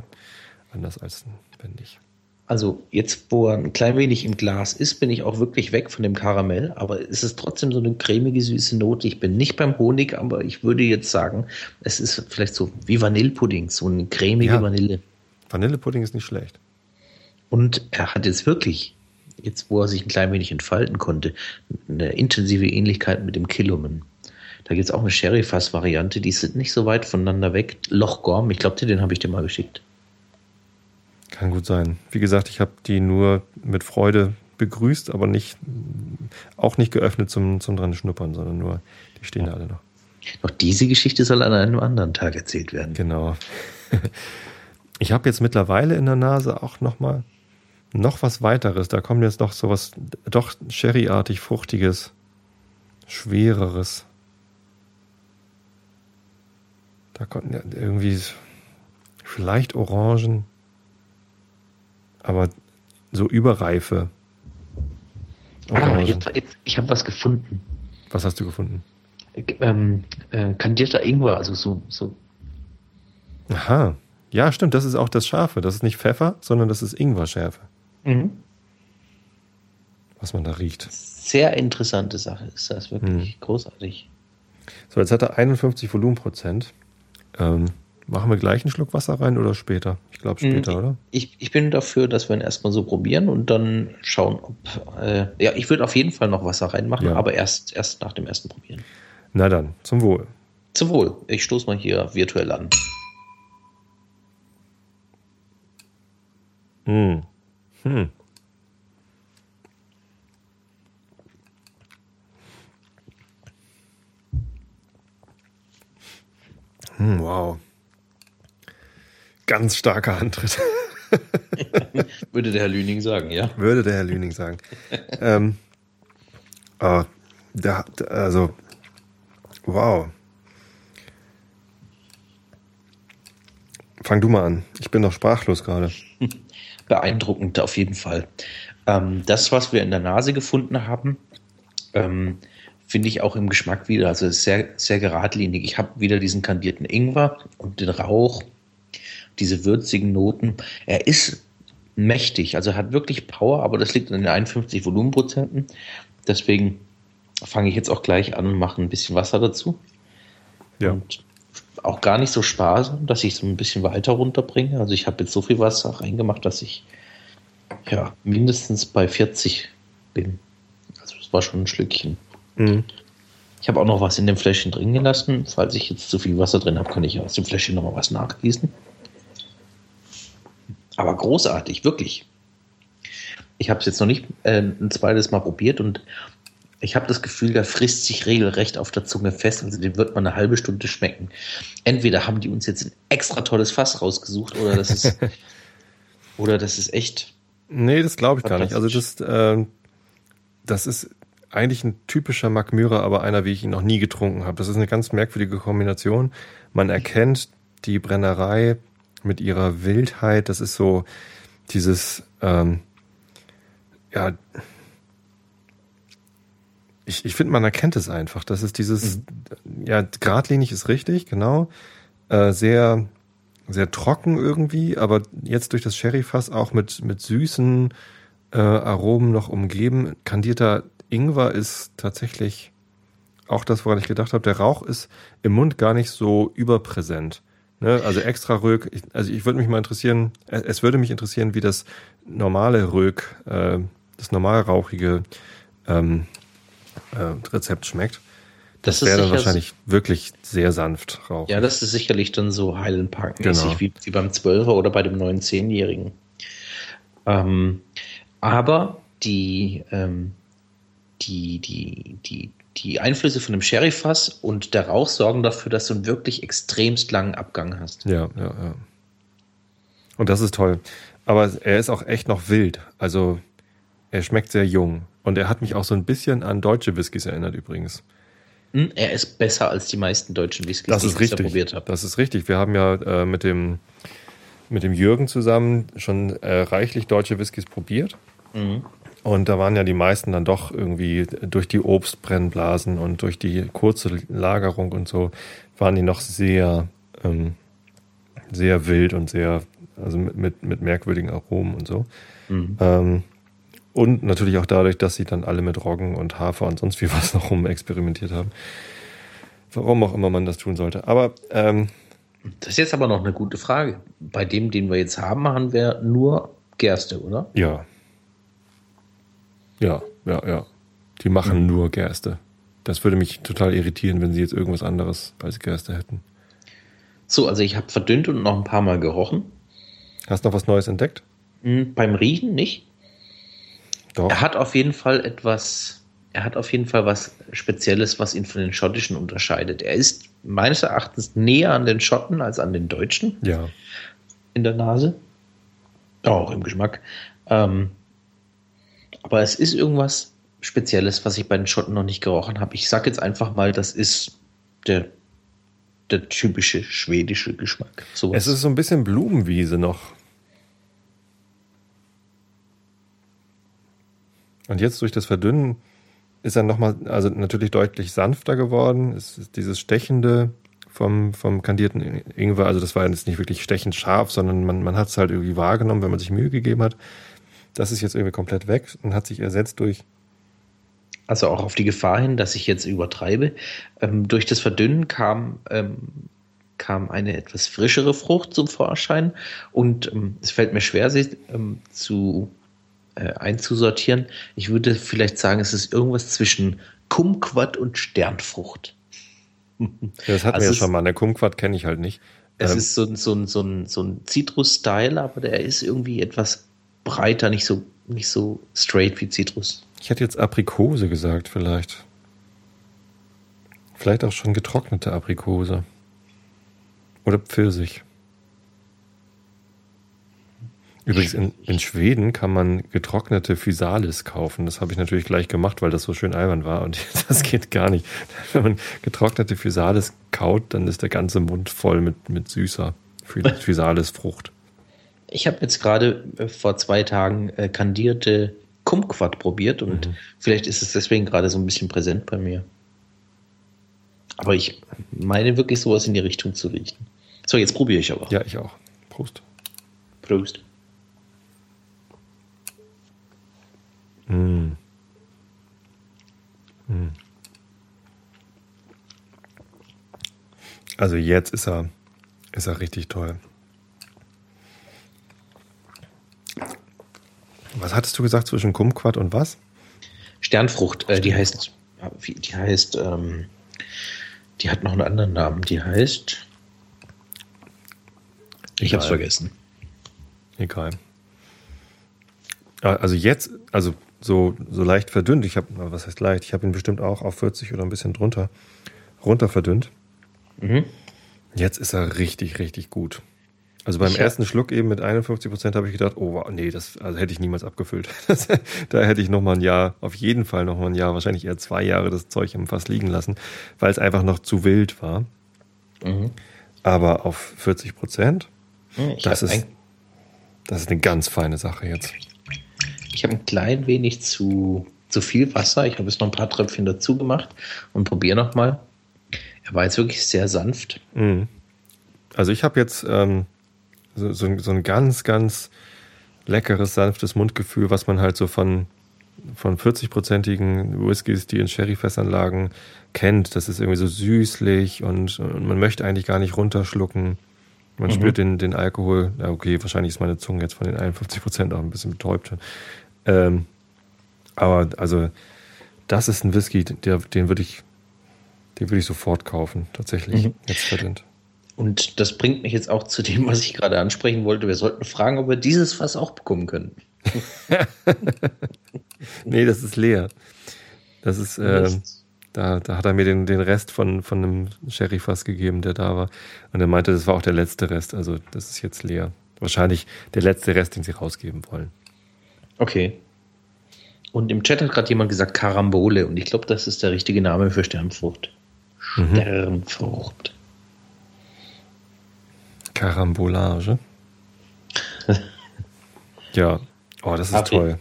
anders als wenn nicht. Also jetzt, wo er ein klein wenig im Glas ist, bin ich auch wirklich weg von dem Karamell, aber es ist trotzdem so eine cremige, süße Note. Ich bin nicht beim Honig, aber ich würde jetzt sagen, es ist vielleicht so wie Vanillepudding, so eine cremige ja. Vanille. Vanillepudding ist nicht schlecht. Und er hat jetzt wirklich jetzt wo er sich ein klein wenig entfalten konnte, eine intensive Ähnlichkeit mit dem Killumen. Da gibt es auch eine Sherry-Fass-Variante, die sind nicht so weit voneinander weg. Loch Gorm, ich glaube, den habe ich dir mal geschickt. Kann gut sein. Wie gesagt, ich habe die nur mit Freude begrüßt, aber nicht auch nicht geöffnet zum, zum dran schnuppern, sondern nur, die stehen ja. da alle noch. Noch diese Geschichte soll an einem anderen Tag erzählt werden. Genau. Ich habe jetzt mittlerweile in der Nase auch noch mal noch was weiteres. Da kommt jetzt noch so was doch Sherry-artig fruchtiges, schwereres. Da kommt irgendwie vielleicht Orangen, aber so überreife. Ah, jetzt, jetzt, ich habe was gefunden. Was hast du gefunden? Ähm, äh, kandierter Ingwer, also so, so. Aha. Ja, stimmt, das ist auch das Scharfe. Das ist nicht Pfeffer, sondern das ist Ingwer-Schärfe. Mhm. Was man da riecht. Sehr interessante Sache ist das, wirklich mhm. großartig. So, jetzt hat er 51 Volumenprozent. Ähm, machen wir gleich einen Schluck Wasser rein oder später? Ich glaube später, mhm. oder? Ich, ich bin dafür, dass wir ihn erstmal so probieren und dann schauen, ob. Äh, ja, ich würde auf jeden Fall noch Wasser reinmachen, ja. aber erst, erst nach dem ersten Probieren. Na dann, zum Wohl. Zum Wohl. Ich stoße mal hier virtuell an. Hm. Hm. Hm, wow. Ganz starker Antritt. Würde der Herr Lüning sagen, ja? Würde der Herr Lüning sagen. ähm, oh, da, also, wow. Fang du mal an. Ich bin noch sprachlos gerade. Beeindruckend auf jeden Fall. Ähm, das, was wir in der Nase gefunden haben, ähm, finde ich auch im Geschmack wieder. Also sehr, sehr geradlinig. Ich habe wieder diesen kandierten Ingwer und den Rauch, diese würzigen Noten. Er ist mächtig, also hat wirklich Power, aber das liegt an den 51 Volumenprozenten. Deswegen fange ich jetzt auch gleich an und mache ein bisschen Wasser dazu. Ja. Und auch gar nicht so sparsam, dass ich so ein bisschen weiter runterbringe. Also ich habe jetzt so viel Wasser reingemacht, dass ich ja mindestens bei 40 bin. Also das war schon ein Schlückchen. Mhm. Ich habe auch noch was in dem Fläschchen drin gelassen. Falls ich jetzt zu viel Wasser drin habe, kann ich aus dem Fläschchen noch mal was nachgießen. Aber großartig, wirklich. Ich habe es jetzt noch nicht äh, ein zweites Mal probiert und ich habe das Gefühl, der frisst sich regelrecht auf der Zunge fest. Also den wird man eine halbe Stunde schmecken. Entweder haben die uns jetzt ein extra tolles Fass rausgesucht oder das ist, oder das ist echt. Nee, das glaube ich gar nicht. Also das, äh, das ist eigentlich ein typischer Macmyra, aber einer, wie ich ihn noch nie getrunken habe. Das ist eine ganz merkwürdige Kombination. Man erkennt die Brennerei mit ihrer Wildheit. Das ist so dieses, ähm, ja, ich, ich finde, man erkennt es einfach. Das ist dieses, mhm. ja, geradlinig ist richtig, genau. Äh, sehr, sehr trocken irgendwie, aber jetzt durch das Sherryfass auch mit, mit süßen äh, Aromen noch umgeben. Kandierter Ingwer ist tatsächlich auch das, woran ich gedacht habe. Der Rauch ist im Mund gar nicht so überpräsent. Ne? Also extra Rög. Ich, also ich würde mich mal interessieren, es würde mich interessieren, wie das normale Rög, äh, das normal rauchige ähm, äh, Rezept schmeckt. Das, das wäre dann wahrscheinlich so, wirklich sehr sanft rauchen. Ja, das ist sicherlich dann so Highland Park-mäßig, genau. wie, wie beim Zwölfer oder bei dem neuen Zehnjährigen. Ähm, aber die, ähm, die, die, die, die Einflüsse von dem Sherryfass und der Rauch sorgen dafür, dass du einen wirklich extremst langen Abgang hast. Ja, ja, ja. Und das ist toll. Aber er ist auch echt noch wild. Also er schmeckt sehr jung. Und er hat mich auch so ein bisschen an deutsche Whiskys erinnert übrigens. Hm, er ist besser als die meisten deutschen Whiskys, das die ich richtig. probiert habe. Das ist richtig. Wir haben ja äh, mit, dem, mit dem Jürgen zusammen schon äh, reichlich deutsche Whiskys probiert. Mhm. Und da waren ja die meisten dann doch irgendwie durch die Obstbrennblasen und durch die kurze Lagerung und so, waren die noch sehr, ähm, sehr wild und sehr, also mit, mit, mit merkwürdigen Aromen und so. Mhm. Ähm, und natürlich auch dadurch, dass sie dann alle mit Roggen und Hafer und sonst wie was noch rum experimentiert haben. Warum auch immer man das tun sollte. Aber ähm, das ist jetzt aber noch eine gute Frage. Bei dem, den wir jetzt haben, machen wir nur Gerste, oder? Ja, ja, ja, ja. Die machen mhm. nur Gerste. Das würde mich total irritieren, wenn sie jetzt irgendwas anderes als Gerste hätten. So, also ich habe verdünnt und noch ein paar Mal gerochen. Hast du noch was Neues entdeckt? Mhm, beim Riechen nicht. Doch. Er hat auf jeden Fall etwas er hat auf jeden Fall was Spezielles, was ihn von den Schottischen unterscheidet. Er ist meines Erachtens näher an den Schotten als an den Deutschen. Ja. In der Nase. Auch im Geschmack. Ähm, aber es ist irgendwas Spezielles, was ich bei den Schotten noch nicht gerochen habe. Ich sage jetzt einfach mal, das ist der, der typische schwedische Geschmack. Sowas. Es ist so ein bisschen Blumenwiese noch. Und jetzt durch das Verdünnen ist er nochmal, also natürlich deutlich sanfter geworden. Es ist dieses Stechende vom, vom kandierten Ingwer, also das war jetzt nicht wirklich stechend scharf, sondern man, man hat es halt irgendwie wahrgenommen, wenn man sich Mühe gegeben hat. Das ist jetzt irgendwie komplett weg und hat sich ersetzt durch. Also auch auf die Gefahr hin, dass ich jetzt übertreibe. Ähm, durch das Verdünnen kam, ähm, kam eine etwas frischere Frucht zum Vorschein und ähm, es fällt mir schwer, sie ähm, zu äh, einzusortieren. Ich würde vielleicht sagen, es ist irgendwas zwischen Kumquat und Sternfrucht. das hatten also wir ja schon mal. Der Kumquat kenne ich halt nicht. Es ähm, ist so, so, so, so ein Zitrus-Style, aber der ist irgendwie etwas breiter, nicht so, nicht so straight wie Zitrus. Ich hätte jetzt Aprikose gesagt, vielleicht. Vielleicht auch schon getrocknete Aprikose. Oder Pfirsich. Übrigens, in, in Schweden kann man getrocknete Physalis kaufen. Das habe ich natürlich gleich gemacht, weil das so schön albern war. Und das geht gar nicht. Wenn man getrocknete Physalis kaut, dann ist der ganze Mund voll mit, mit süßer Physalis-Frucht. Ich habe jetzt gerade äh, vor zwei Tagen äh, kandierte Kumquat probiert und mhm. vielleicht ist es deswegen gerade so ein bisschen präsent bei mir. Aber ich meine wirklich sowas in die Richtung zu riechen. So, jetzt probiere ich aber. Ja, ich auch. Prost. Prost. Mm. Mm. Also jetzt ist er, ist er richtig toll. Was hattest du gesagt zwischen Kumquat und was? Sternfrucht, äh, die heißt, die heißt, ähm, die hat noch einen anderen Namen, die heißt, ich hab's vergessen. Egal. Also jetzt, also so, so leicht verdünnt. Ich habe, was heißt leicht? Ich habe ihn bestimmt auch auf 40 oder ein bisschen drunter runter verdünnt. Mhm. Jetzt ist er richtig, richtig gut. Also beim ich ersten Schluck eben mit 51 Prozent habe ich gedacht, oh nee, das also hätte ich niemals abgefüllt. da hätte ich noch mal ein Jahr, auf jeden Fall noch mal ein Jahr, wahrscheinlich eher zwei Jahre das Zeug im Fass liegen lassen, weil es einfach noch zu wild war. Mhm. Aber auf 40 Prozent, das, ist, das ist eine ganz feine Sache jetzt. Ich habe ein klein wenig zu, zu viel Wasser. Ich habe jetzt noch ein paar Tröpfchen dazu gemacht und probiere nochmal. Er war jetzt wirklich sehr sanft. Mhm. Also ich habe jetzt ähm, so, so, ein, so ein ganz, leckeres, sanftes Mundgefühl, was man halt so von, von 40-prozentigen Whiskys, die in Sherryfässern lagen, kennt. Das ist irgendwie so süßlich und, und man möchte eigentlich gar nicht runterschlucken. Man mhm. spürt den, den Alkohol. Ja, okay, wahrscheinlich ist meine Zunge jetzt von den 51 Prozent auch ein bisschen betäubt. Ähm, aber also, das ist ein Whisky, der, den würde ich, den würde ich sofort kaufen, tatsächlich. Mhm. Jetzt verdient. Und das bringt mich jetzt auch zu dem, was ich gerade ansprechen wollte. Wir sollten fragen, ob wir dieses Fass auch bekommen können. nee, das ist leer. Das ist, äh, da, da hat er mir den, den Rest von, von einem Sherry-Fass gegeben, der da war. Und er meinte, das war auch der letzte Rest. Also, das ist jetzt leer. Wahrscheinlich der letzte Rest, den sie rausgeben wollen. Okay. Und im Chat hat gerade jemand gesagt Karambole. Und ich glaube, das ist der richtige Name für Sternfrucht. Mhm. Sternfrucht. Karambolage. ja. Oh, das ist Hab toll.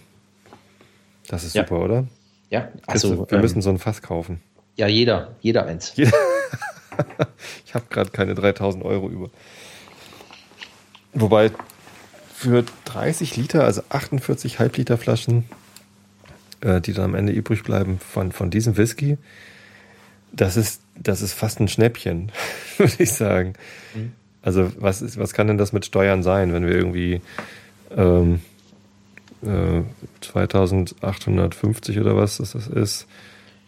Das ist ja. super, oder? Ja, also. wir ähm, müssen so ein Fass kaufen. Ja, jeder. Jeder eins. ich habe gerade keine 3000 Euro über. Wobei für 30 Liter, also 48 Halbliter Flaschen, äh, die dann am Ende übrig bleiben von, von diesem Whisky, das ist, das ist fast ein Schnäppchen, würde ich sagen. Mhm. Also was, ist, was kann denn das mit Steuern sein, wenn wir irgendwie ähm, äh, 2850 oder was das ist,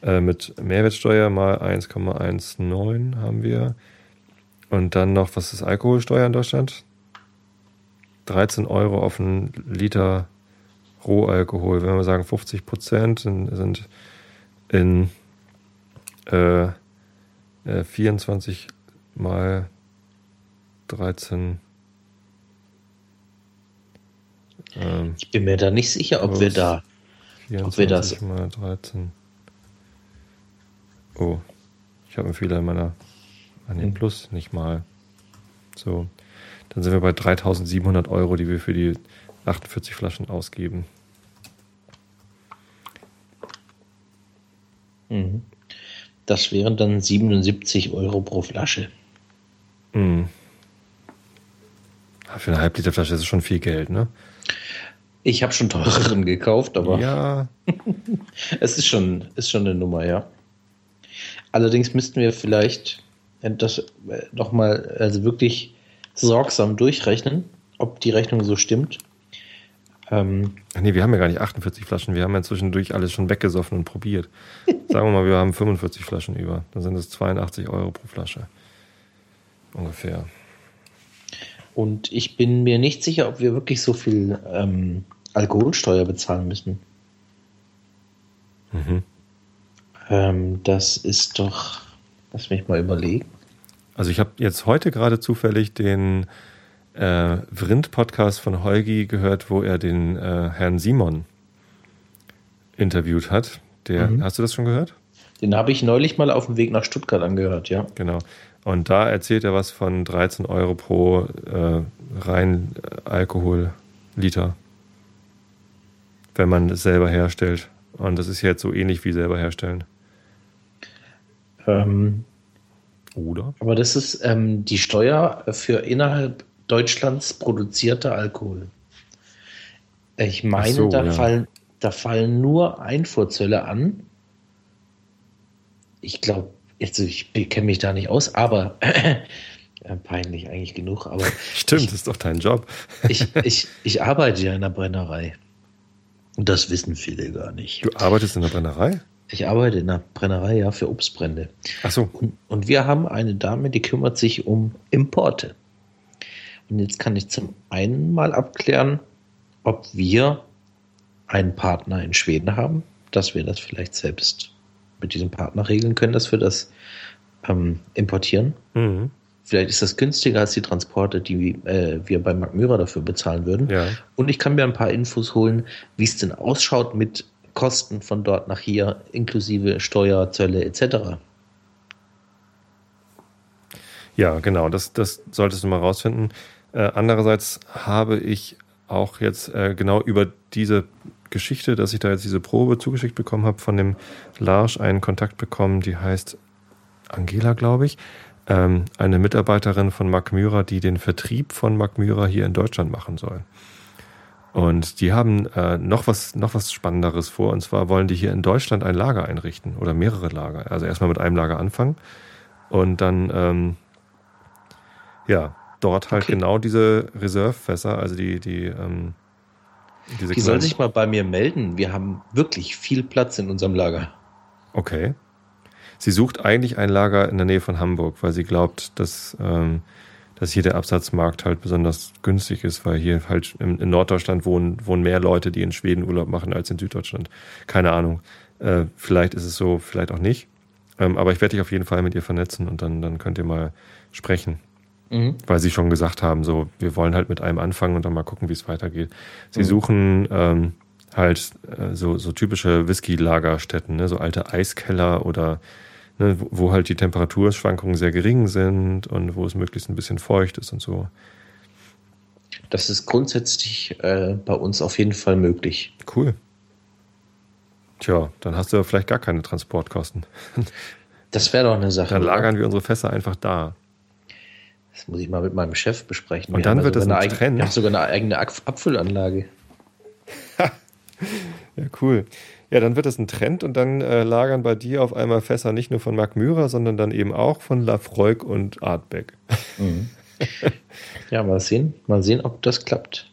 äh, mit Mehrwertsteuer mal 1,19 haben wir. Und dann noch, was ist Alkoholsteuer in Deutschland? 13 Euro auf einen Liter Rohalkohol. Wenn wir sagen 50 Prozent, sind in äh, äh, 24 mal 13. Ähm, ich bin mir da nicht sicher, ob wir da. Ob wir das. mal 13. Oh, ich habe einen Fehler in meiner. An dem hm. Plus nicht mal. So. Dann sind wir bei 3700 Euro, die wir für die 48 Flaschen ausgeben. Mhm. Das wären dann 77 Euro pro Flasche. Mhm. Für eine Halbliterflasche ist es schon viel Geld, ne? Ich habe schon teureren gekauft, aber ja. es ist schon, ist schon eine Nummer, ja. Allerdings müssten wir vielleicht das nochmal also wirklich sorgsam durchrechnen, ob die Rechnung so stimmt. Ähm, Ach nee, wir haben ja gar nicht 48 Flaschen, wir haben ja zwischendurch alles schon weggesoffen und probiert. Sagen wir mal, wir haben 45 Flaschen über. Dann sind es 82 Euro pro Flasche. Ungefähr. Und ich bin mir nicht sicher, ob wir wirklich so viel ähm, Alkoholsteuer bezahlen müssen. Mhm. Ähm, das ist doch, lass mich mal überlegen. Also ich habe jetzt heute gerade zufällig den äh, Vrind-Podcast von Holgi gehört, wo er den äh, Herrn Simon interviewt hat. Der, mhm. Hast du das schon gehört? Den habe ich neulich mal auf dem Weg nach Stuttgart angehört, ja. Genau. Und da erzählt er was von 13 Euro pro äh, rein Alkoholliter, wenn man es selber herstellt. Und das ist jetzt so ähnlich wie selber herstellen. Ähm, Oder? Aber das ist ähm, die Steuer für innerhalb Deutschlands produzierter Alkohol. Ich meine, so, da, ja. fallen, da fallen nur Einfuhrzölle an. Ich glaube, jetzt ich kenne mich da nicht aus, aber äh, peinlich eigentlich genug. Aber Stimmt, ich, das ist doch dein Job. ich, ich, ich arbeite ja in der Brennerei. Und das wissen viele gar nicht. Du arbeitest in der Brennerei? Ich arbeite in der Brennerei, ja, für Obstbrände. Ach so. Und, und wir haben eine Dame, die kümmert sich um Importe. Und jetzt kann ich zum einen mal abklären, ob wir einen Partner in Schweden haben, dass wir das vielleicht selbst mit diesem Partner regeln können, dass wir das ähm, importieren. Mhm. Vielleicht ist das günstiger als die Transporte, die äh, wir bei Mark Myra dafür bezahlen würden. Ja. Und ich kann mir ein paar Infos holen, wie es denn ausschaut mit Kosten von dort nach hier, inklusive Steuer, Zölle etc. Ja, genau, das, das solltest du mal rausfinden. Äh, andererseits habe ich auch jetzt äh, genau über diese Geschichte, dass ich da jetzt diese Probe zugeschickt bekommen habe, von dem Larsch einen Kontakt bekommen, die heißt Angela, glaube ich. Ähm, eine Mitarbeiterin von Mark Myra, die den Vertrieb von Mark Myra hier in Deutschland machen soll. Und die haben äh, noch was noch was Spannenderes vor. Und zwar wollen die hier in Deutschland ein Lager einrichten oder mehrere Lager. Also erstmal mit einem Lager anfangen und dann ähm, ja dort halt okay. genau diese Reservefässer, also die, die, ähm, diese Die soll sich mal bei mir melden. Wir haben wirklich viel Platz in unserem Lager. Okay. Sie sucht eigentlich ein Lager in der Nähe von Hamburg, weil sie glaubt, dass, ähm, dass hier der Absatzmarkt halt besonders günstig ist, weil hier halt in, in, Norddeutschland wohnen, wohnen mehr Leute, die in Schweden Urlaub machen, als in Süddeutschland. Keine Ahnung. Äh, vielleicht ist es so, vielleicht auch nicht. Ähm, aber ich werde dich auf jeden Fall mit ihr vernetzen und dann, dann könnt ihr mal sprechen. Mhm. Weil sie schon gesagt haben, so, wir wollen halt mit einem anfangen und dann mal gucken, wie es weitergeht. Sie mhm. suchen ähm, halt äh, so, so typische Whisky-Lagerstätten, ne? so alte Eiskeller oder ne, wo, wo halt die Temperaturschwankungen sehr gering sind und wo es möglichst ein bisschen feucht ist und so. Das ist grundsätzlich äh, bei uns auf jeden Fall möglich. Cool. Tja, dann hast du vielleicht gar keine Transportkosten. Das wäre doch eine Sache. Dann lagern oder? wir unsere Fässer einfach da. Das muss ich mal mit meinem Chef besprechen. Und wir dann wird das ein Trend. Wir haben sogar eine eigene Abfüllanlage. ja, cool. Ja, dann wird das ein Trend und dann äh, lagern bei dir auf einmal Fässer nicht nur von Mark Myra, sondern dann eben auch von Lafroig und Artbeck. Mhm. ja, mal sehen. Mal sehen, ob das klappt.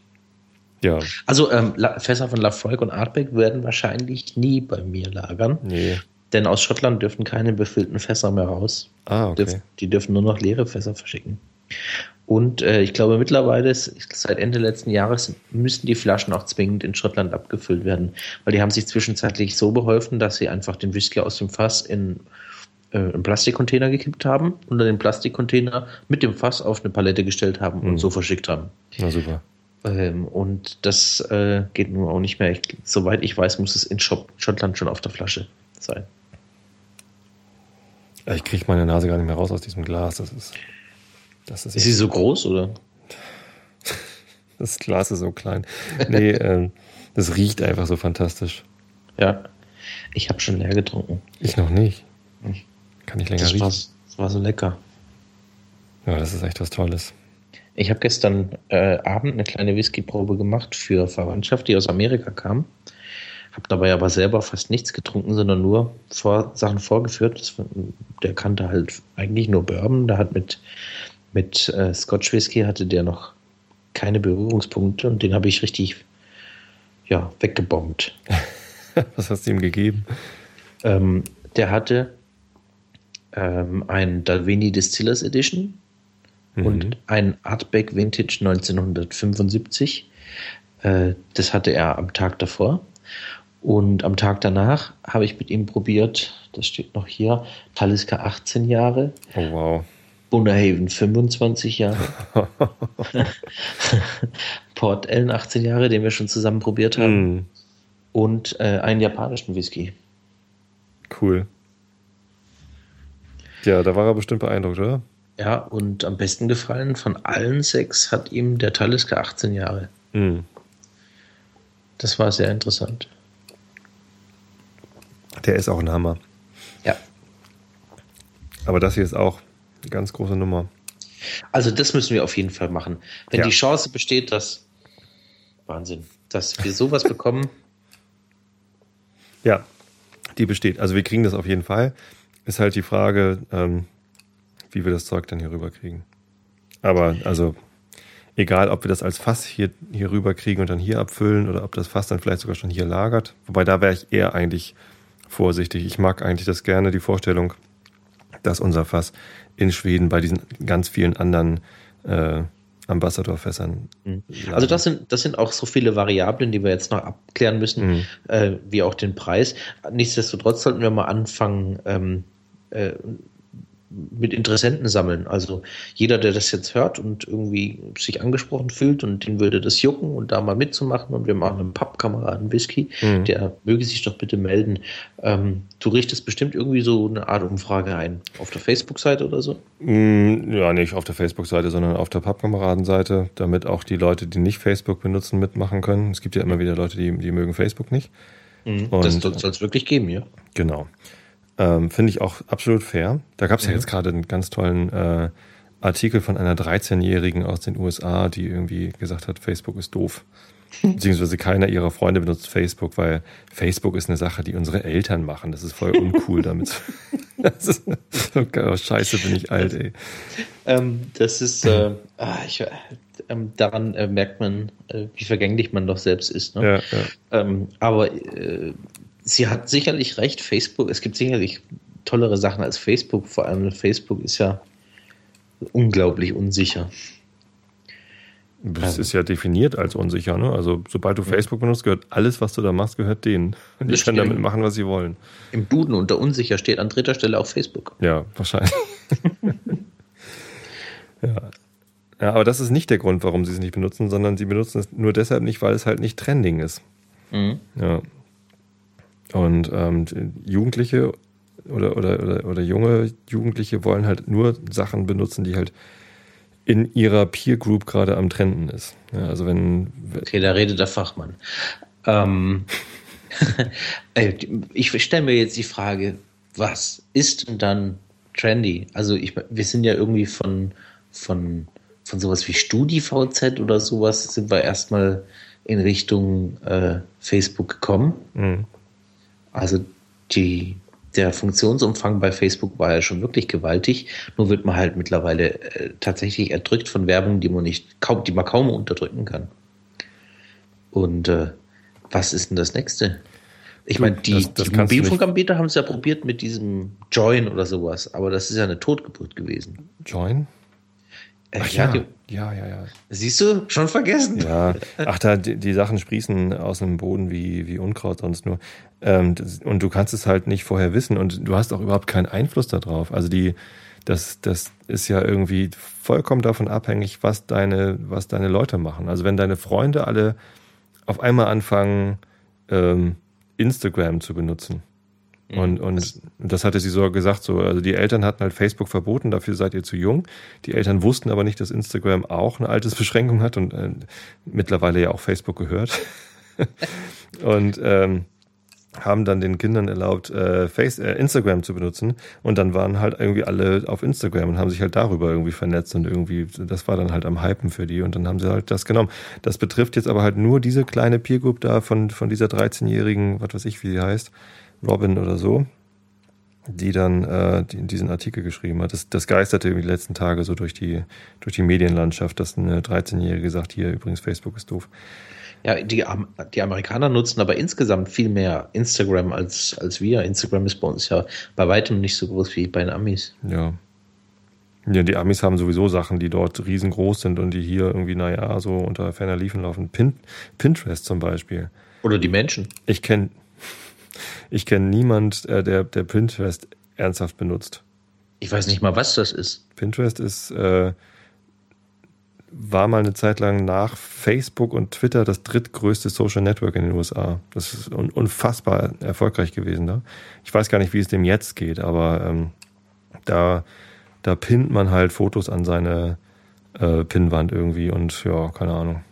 Ja. Also ähm, Fässer von Lafroig und Artbeck werden wahrscheinlich nie bei mir lagern. Nee. Denn aus Schottland dürfen keine befüllten Fässer mehr raus. Ah, okay. Die dürfen nur noch leere Fässer verschicken. Und äh, ich glaube mittlerweile, seit Ende letzten Jahres, müssen die Flaschen auch zwingend in Schottland abgefüllt werden, weil die haben sich zwischenzeitlich so beholfen, dass sie einfach den Whisky aus dem Fass in äh, einen Plastikcontainer gekippt haben und dann den Plastikcontainer mit dem Fass auf eine Palette gestellt haben und mhm. so verschickt haben. Na super. Ähm, und das äh, geht nun auch nicht mehr. Ich, soweit ich weiß, muss es in Schottland schon auf der Flasche sein. Ich kriege meine Nase gar nicht mehr raus aus diesem Glas. Das ist, das ist, ist sie so groß oder? Das Glas ist so klein. Nee, ähm, das riecht einfach so fantastisch. Ja, ich habe schon leer getrunken. Ich noch nicht. Kann ich länger das riechen. War, das war so lecker. Ja, das ist echt was Tolles. Ich habe gestern äh, Abend eine kleine Whiskyprobe gemacht für Verwandtschaft, die aus Amerika kam. Habe dabei aber selber fast nichts getrunken, sondern nur vor, Sachen vorgeführt. Das, der kannte halt eigentlich nur Bourbon. Da hat mit, mit äh, Scotch Whisky hatte der noch keine Berührungspunkte und den habe ich richtig ja, weggebombt. Was hast du ihm gegeben? Ähm, der hatte ähm, ein Dalvini Distillers Edition mhm. und ein Artback Vintage 1975. Äh, das hatte er am Tag davor. Und am Tag danach habe ich mit ihm probiert, das steht noch hier, Taliska 18 Jahre. Oh wow. Bunderhaven 25 Jahre. Port Ellen 18 Jahre, den wir schon zusammen probiert haben. Mm. Und äh, einen japanischen Whisky. Cool. Ja, da war er bestimmt beeindruckt, oder? Ja, und am besten gefallen von allen sechs hat ihm der Talisker 18 Jahre. Mm. Das war sehr interessant. Der ist auch ein Hammer. Ja. Aber das hier ist auch eine ganz große Nummer. Also das müssen wir auf jeden Fall machen. Wenn ja. die Chance besteht, dass Wahnsinn, dass wir sowas bekommen. Ja, die besteht. Also wir kriegen das auf jeden Fall. Ist halt die Frage, ähm, wie wir das Zeug dann hier rüber kriegen. Aber also egal, ob wir das als Fass hier, hier rüber kriegen und dann hier abfüllen oder ob das Fass dann vielleicht sogar schon hier lagert. Wobei da wäre ich eher eigentlich vorsichtig. Ich mag eigentlich das gerne, die Vorstellung, dass unser Fass in Schweden bei diesen ganz vielen anderen äh, Ambassadorfässern. Mhm. Also das sind, das sind auch so viele Variablen, die wir jetzt noch abklären müssen, mhm. äh, wie auch den Preis. Nichtsdestotrotz sollten wir mal anfangen, ähm, äh, mit Interessenten sammeln. Also jeder, der das jetzt hört und irgendwie sich angesprochen fühlt und den würde das jucken und da mal mitzumachen und wir machen einen Pappkameraden Whisky, mhm. der möge sich doch bitte melden. Ähm, du richtest bestimmt irgendwie so eine Art Umfrage ein. Auf der Facebook-Seite oder so? Mm, ja, nicht auf der Facebook-Seite, sondern auf der Pappkameraden-Seite, damit auch die Leute, die nicht Facebook benutzen, mitmachen können. Es gibt ja immer wieder Leute, die, die mögen Facebook nicht. Mhm. Und, das soll es wirklich geben, ja. Genau. Ähm, Finde ich auch absolut fair. Da gab es mhm. ja jetzt gerade einen ganz tollen äh, Artikel von einer 13-Jährigen aus den USA, die irgendwie gesagt hat, Facebook ist doof. Beziehungsweise keiner ihrer Freunde benutzt Facebook, weil Facebook ist eine Sache, die unsere Eltern machen. Das ist voll uncool damit. das ist, oh, scheiße, bin ich alt, ey. Ähm, das ist, äh, ah, ich, äh, daran äh, merkt man, äh, wie vergänglich man doch selbst ist. Ne? Ja, ja. Ähm, aber äh, sie hat sicherlich recht, Facebook, es gibt sicherlich tollere Sachen als Facebook, vor allem Facebook ist ja unglaublich unsicher. Das ist ja definiert als unsicher, ne? Also sobald du Facebook benutzt, gehört alles, was du da machst, gehört denen. Und die können damit machen, was sie wollen. Im Duden unter unsicher steht an dritter Stelle auch Facebook. Ja, wahrscheinlich. ja. ja, aber das ist nicht der Grund, warum sie es nicht benutzen, sondern sie benutzen es nur deshalb nicht, weil es halt nicht trending ist. Mhm. Ja. Und ähm, Jugendliche oder, oder, oder, oder junge Jugendliche wollen halt nur Sachen benutzen, die halt in ihrer Peer Group gerade am Trenden ist. Ja, also wenn. Okay, da redet der Fachmann. Ähm, ich stelle mir jetzt die Frage, was ist denn dann trendy? Also ich, wir sind ja irgendwie von, von, von sowas wie StudiVZ oder sowas sind wir erstmal in Richtung äh, Facebook gekommen. Mhm. Also die, der Funktionsumfang bei Facebook war ja schon wirklich gewaltig. Nur wird man halt mittlerweile äh, tatsächlich erdrückt von Werbung, die man nicht kaum, die man kaum unterdrücken kann. Und äh, was ist denn das nächste? Ich meine, die, das, das die Mobilfunkanbieter haben es ja probiert mit diesem Join oder sowas, aber das ist ja eine Totgeburt gewesen. Join? Ach ja, ja, die, ja, ja, ja. siehst du, schon vergessen. Ja, ach, da, die, die Sachen sprießen aus dem Boden wie, wie Unkraut sonst nur. Ähm, das, und du kannst es halt nicht vorher wissen und du hast auch überhaupt keinen Einfluss darauf. Also die, das, das ist ja irgendwie vollkommen davon abhängig, was deine, was deine Leute machen. Also wenn deine Freunde alle auf einmal anfangen, ähm, Instagram zu benutzen. Und, und das hatte sie sogar gesagt, so, also die Eltern hatten halt Facebook verboten, dafür seid ihr zu jung. Die Eltern wussten aber nicht, dass Instagram auch eine Altersbeschränkung hat und äh, mittlerweile ja auch Facebook gehört. und ähm, haben dann den Kindern erlaubt, äh, Face, äh, Instagram zu benutzen. Und dann waren halt irgendwie alle auf Instagram und haben sich halt darüber irgendwie vernetzt und irgendwie, das war dann halt am Hypen für die und dann haben sie halt das genommen. Das betrifft jetzt aber halt nur diese kleine Peer Group da von, von dieser 13-jährigen, was weiß ich, wie sie heißt, Robin oder so, die dann äh, die, diesen Artikel geschrieben hat. Das, das geisterte irgendwie die letzten Tage so durch die, durch die Medienlandschaft, dass eine 13-Jährige sagt, hier übrigens Facebook ist doof. Ja, die, die Amerikaner nutzen aber insgesamt viel mehr Instagram als, als wir. Instagram ist bei uns ja bei weitem nicht so groß wie bei den Amis. Ja. Ja, die Amis haben sowieso Sachen, die dort riesengroß sind und die hier irgendwie, naja, so unter ferner Liefen laufen. Pin, Pinterest zum Beispiel. Oder die Menschen. Ich kenne ich kenn niemand, äh, der, der Pinterest ernsthaft benutzt. Ich weiß nicht mal, was das ist. Pinterest ist, äh, war mal eine Zeit lang nach Facebook und Twitter das drittgrößte Social Network in den USA. Das ist un unfassbar erfolgreich gewesen da. Ich weiß gar nicht, wie es dem jetzt geht, aber ähm, da, da pinnt man halt Fotos an seine äh, Pinnwand irgendwie und ja, keine Ahnung.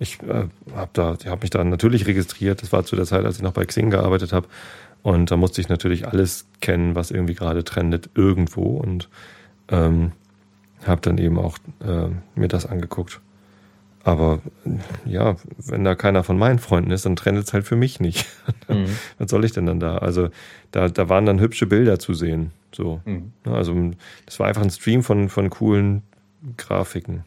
Ich äh, habe da, ich habe mich da natürlich registriert. Das war zu der Zeit, als ich noch bei Xing gearbeitet habe. Und da musste ich natürlich alles kennen, was irgendwie gerade trendet irgendwo und ähm, habe dann eben auch äh, mir das angeguckt. Aber ja, wenn da keiner von meinen Freunden ist, dann trennt es halt für mich nicht. Mhm. Was soll ich denn dann da? Also da, da waren dann hübsche Bilder zu sehen. So. Mhm. Also das war einfach ein Stream von, von coolen Grafiken.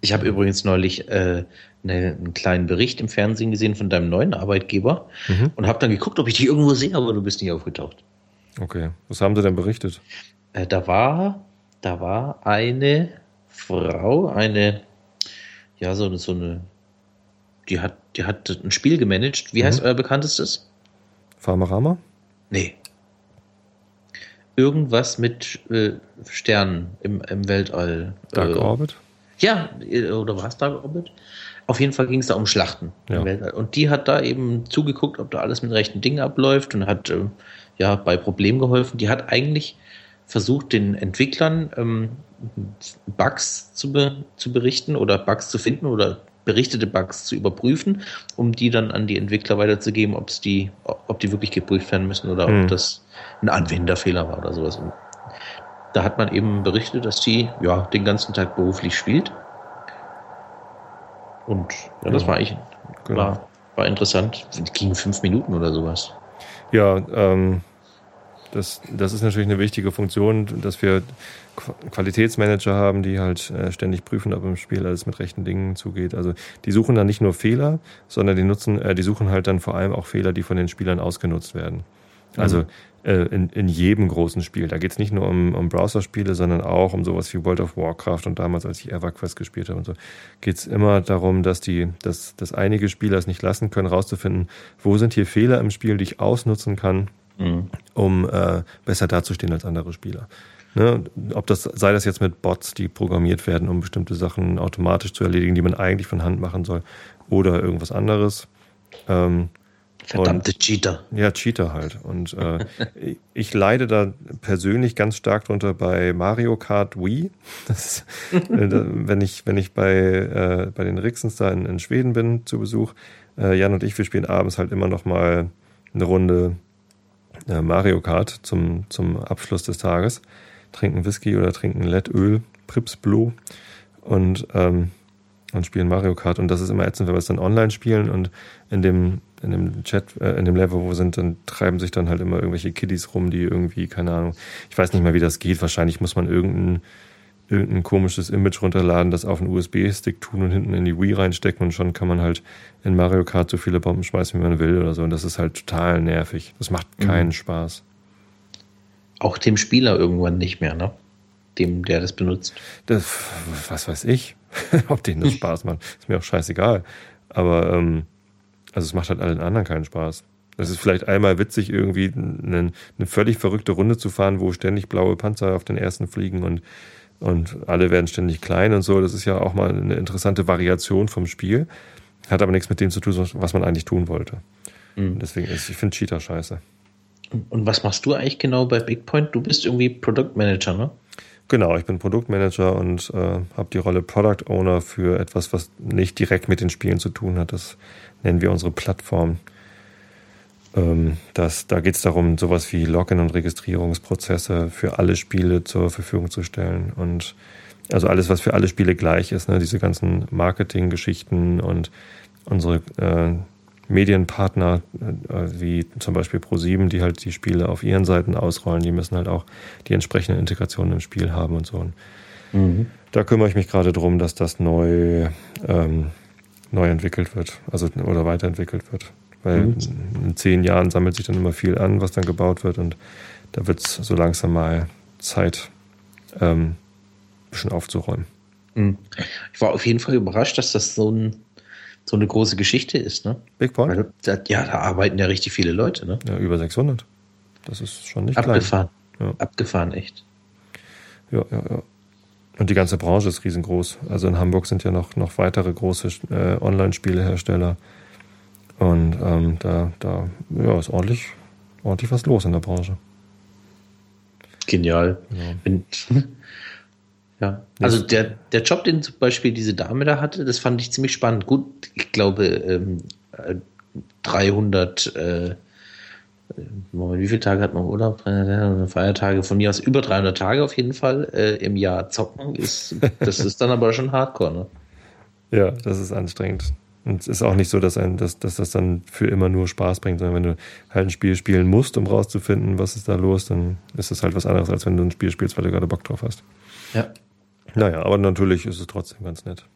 Ich habe übrigens neulich äh, eine, einen kleinen Bericht im Fernsehen gesehen von deinem neuen Arbeitgeber mhm. und habe dann geguckt, ob ich dich irgendwo sehe, aber du bist nicht aufgetaucht. Okay. Was haben sie denn berichtet? Äh, da war, da war eine Frau, eine, ja, so, so eine, die hat, die hat ein Spiel gemanagt. Wie mhm. heißt euer bekanntestes? Pharmarama? Nee. Irgendwas mit äh, Sternen im, im Weltall. Dark äh, Orbit? Ja, oder war es Dark Orbit? Auf jeden Fall ging es da um Schlachten Ja. Und die hat da eben zugeguckt, ob da alles mit rechten Dingen abläuft und hat äh, ja bei Problemen geholfen. Die hat eigentlich versucht, den Entwicklern ähm, Bugs zu, be zu berichten oder Bugs zu finden oder berichtete Bugs zu überprüfen, um die dann an die Entwickler weiterzugeben, ob's die, ob die wirklich geprüft werden müssen oder Hm. ob das ein Anwenderfehler war oder sowas. Da hat man eben berichtet, dass die ja den ganzen Tag beruflich spielt. Und ja, das Ja, war eigentlich genau. war, war interessant. Ging fünf Minuten oder sowas. Ja, ähm, das, das ist natürlich eine wichtige Funktion, dass wir Qu- Qualitätsmanager haben, die halt äh, ständig prüfen, ob im Spiel alles mit rechten Dingen zugeht. Also die suchen dann nicht nur Fehler, sondern die nutzen, äh, die suchen halt dann vor allem auch Fehler, die von den Spielern ausgenutzt werden. Also äh, in, in jedem großen Spiel. Da geht es nicht nur um, um Browser-Spiele, sondern auch um sowas wie World of Warcraft und damals, als ich EverQuest gespielt habe und so, geht es immer darum, dass die, dass, dass einige Spieler es nicht lassen können, rauszufinden, wo sind hier Fehler im Spiel, die ich ausnutzen kann, Mhm. um äh, besser dazustehen als andere Spieler. Ne? Ob das, sei das jetzt mit Bots, die programmiert werden, um bestimmte Sachen automatisch zu erledigen, die man eigentlich von Hand machen soll, oder irgendwas anderes. Ähm, Verdammte Cheater. ja, Cheater halt. Und äh, ich- leide da persönlich ganz stark drunter bei Mario Kart Wii. Das, äh, wenn ich, wenn ich bei, äh, bei den Rixens da in, in Schweden bin zu Besuch, äh, Jan und ich, wir spielen abends halt immer noch mal eine Runde äh, Mario Kart zum, zum Abschluss des Tages. Trinken Whisky oder trinken LED-Öl, Prips Blue und, ähm, und spielen Mario Kart. Und das ist immer ätzend, wenn wir es dann online spielen und in dem, in dem Chat, äh, in dem Level, wo wir sind, dann treiben sich dann halt immer irgendwelche Kiddies rum, die irgendwie, keine Ahnung, ich weiß nicht mal, wie das geht. Wahrscheinlich muss man irgendein, irgendein komisches Image runterladen, das auf einen USB-Stick tun und hinten in die Wii reinstecken und schon kann man halt in Mario Kart so viele Bomben schmeißen, wie man will oder so. Und das ist halt total nervig. Das macht keinen Spaß. Auch dem Spieler irgendwann nicht mehr, ne? dem, der das benutzt. Das, was weiß ich, ob denen das Spaß macht. Ist mir auch scheißegal. Aber ähm, also es macht halt allen anderen keinen Spaß. Es ist vielleicht einmal witzig, irgendwie eine, eine völlig verrückte Runde zu fahren, wo ständig blaue Panzer auf den ersten fliegen und, und alle werden ständig klein und so. Das ist ja auch mal eine interessante Variation vom Spiel. Hat aber nichts mit dem zu tun, was man eigentlich tun wollte. Mhm. Deswegen ist, ich finde Cheater scheiße. Und was machst du eigentlich genau bei BigPoint? Du bist irgendwie Produktmanager, ne? Genau, ich bin Produktmanager und äh, habe die Rolle Product Owner für etwas, was nicht direkt mit den Spielen zu tun hat. Das nennen wir unsere Plattform. Ähm, das, da geht es darum, sowas wie Login- und Registrierungsprozesse für alle Spiele zur Verfügung zu stellen. Und also alles, was für alle Spiele gleich ist, ne? diese ganzen Marketing-Geschichten und unsere äh, Medienpartner, äh, wie zum Beispiel Pro7, die halt die Spiele auf ihren Seiten ausrollen, die müssen halt auch die entsprechenden Integrationen im Spiel haben und so. Mhm. Da kümmere ich mich gerade drum, dass das neu, ähm, neu entwickelt wird, also oder weiterentwickelt wird. Weil mhm. in zehn Jahren sammelt sich dann immer viel an, was dann gebaut wird und da wird es so langsam mal Zeit, ähm, ein bisschen aufzuräumen. Mhm. Ich war auf jeden Fall überrascht, dass das so ein so eine große Geschichte ist, ne? Big Point? Weil, ja, da arbeiten ja richtig viele Leute, ne? Ja, über 600. Das ist schon nicht Abgefahren. klein. Ja. Abgefahren, echt. Ja, ja, ja. Und die ganze Branche ist riesengroß. Also in Hamburg sind ja noch, noch weitere große äh, Online-Spielehersteller. Und ähm, da, da ja, ist ordentlich, ordentlich was los in der Branche. Genial. Ja. Ja, also der, der Job, den zum Beispiel diese Dame da hatte, das fand ich ziemlich spannend. Gut, ich glaube, ähm, 300, äh, wie viele Tage hat man Urlaub? Feiertage von mir aus über 300 Tage auf jeden Fall äh, im Jahr zocken. Ist, das ist dann aber schon Hardcore, ne? Ja, das ist anstrengend. Und es ist auch nicht so, dass, ein, dass, dass das dann für immer nur Spaß bringt, sondern wenn du halt ein Spiel spielen musst, um rauszufinden, was ist da los, dann ist das halt was anderes, als wenn du ein Spiel spielst, weil du gerade Bock drauf hast. Ja. Naja, aber natürlich ist es trotzdem ganz nett.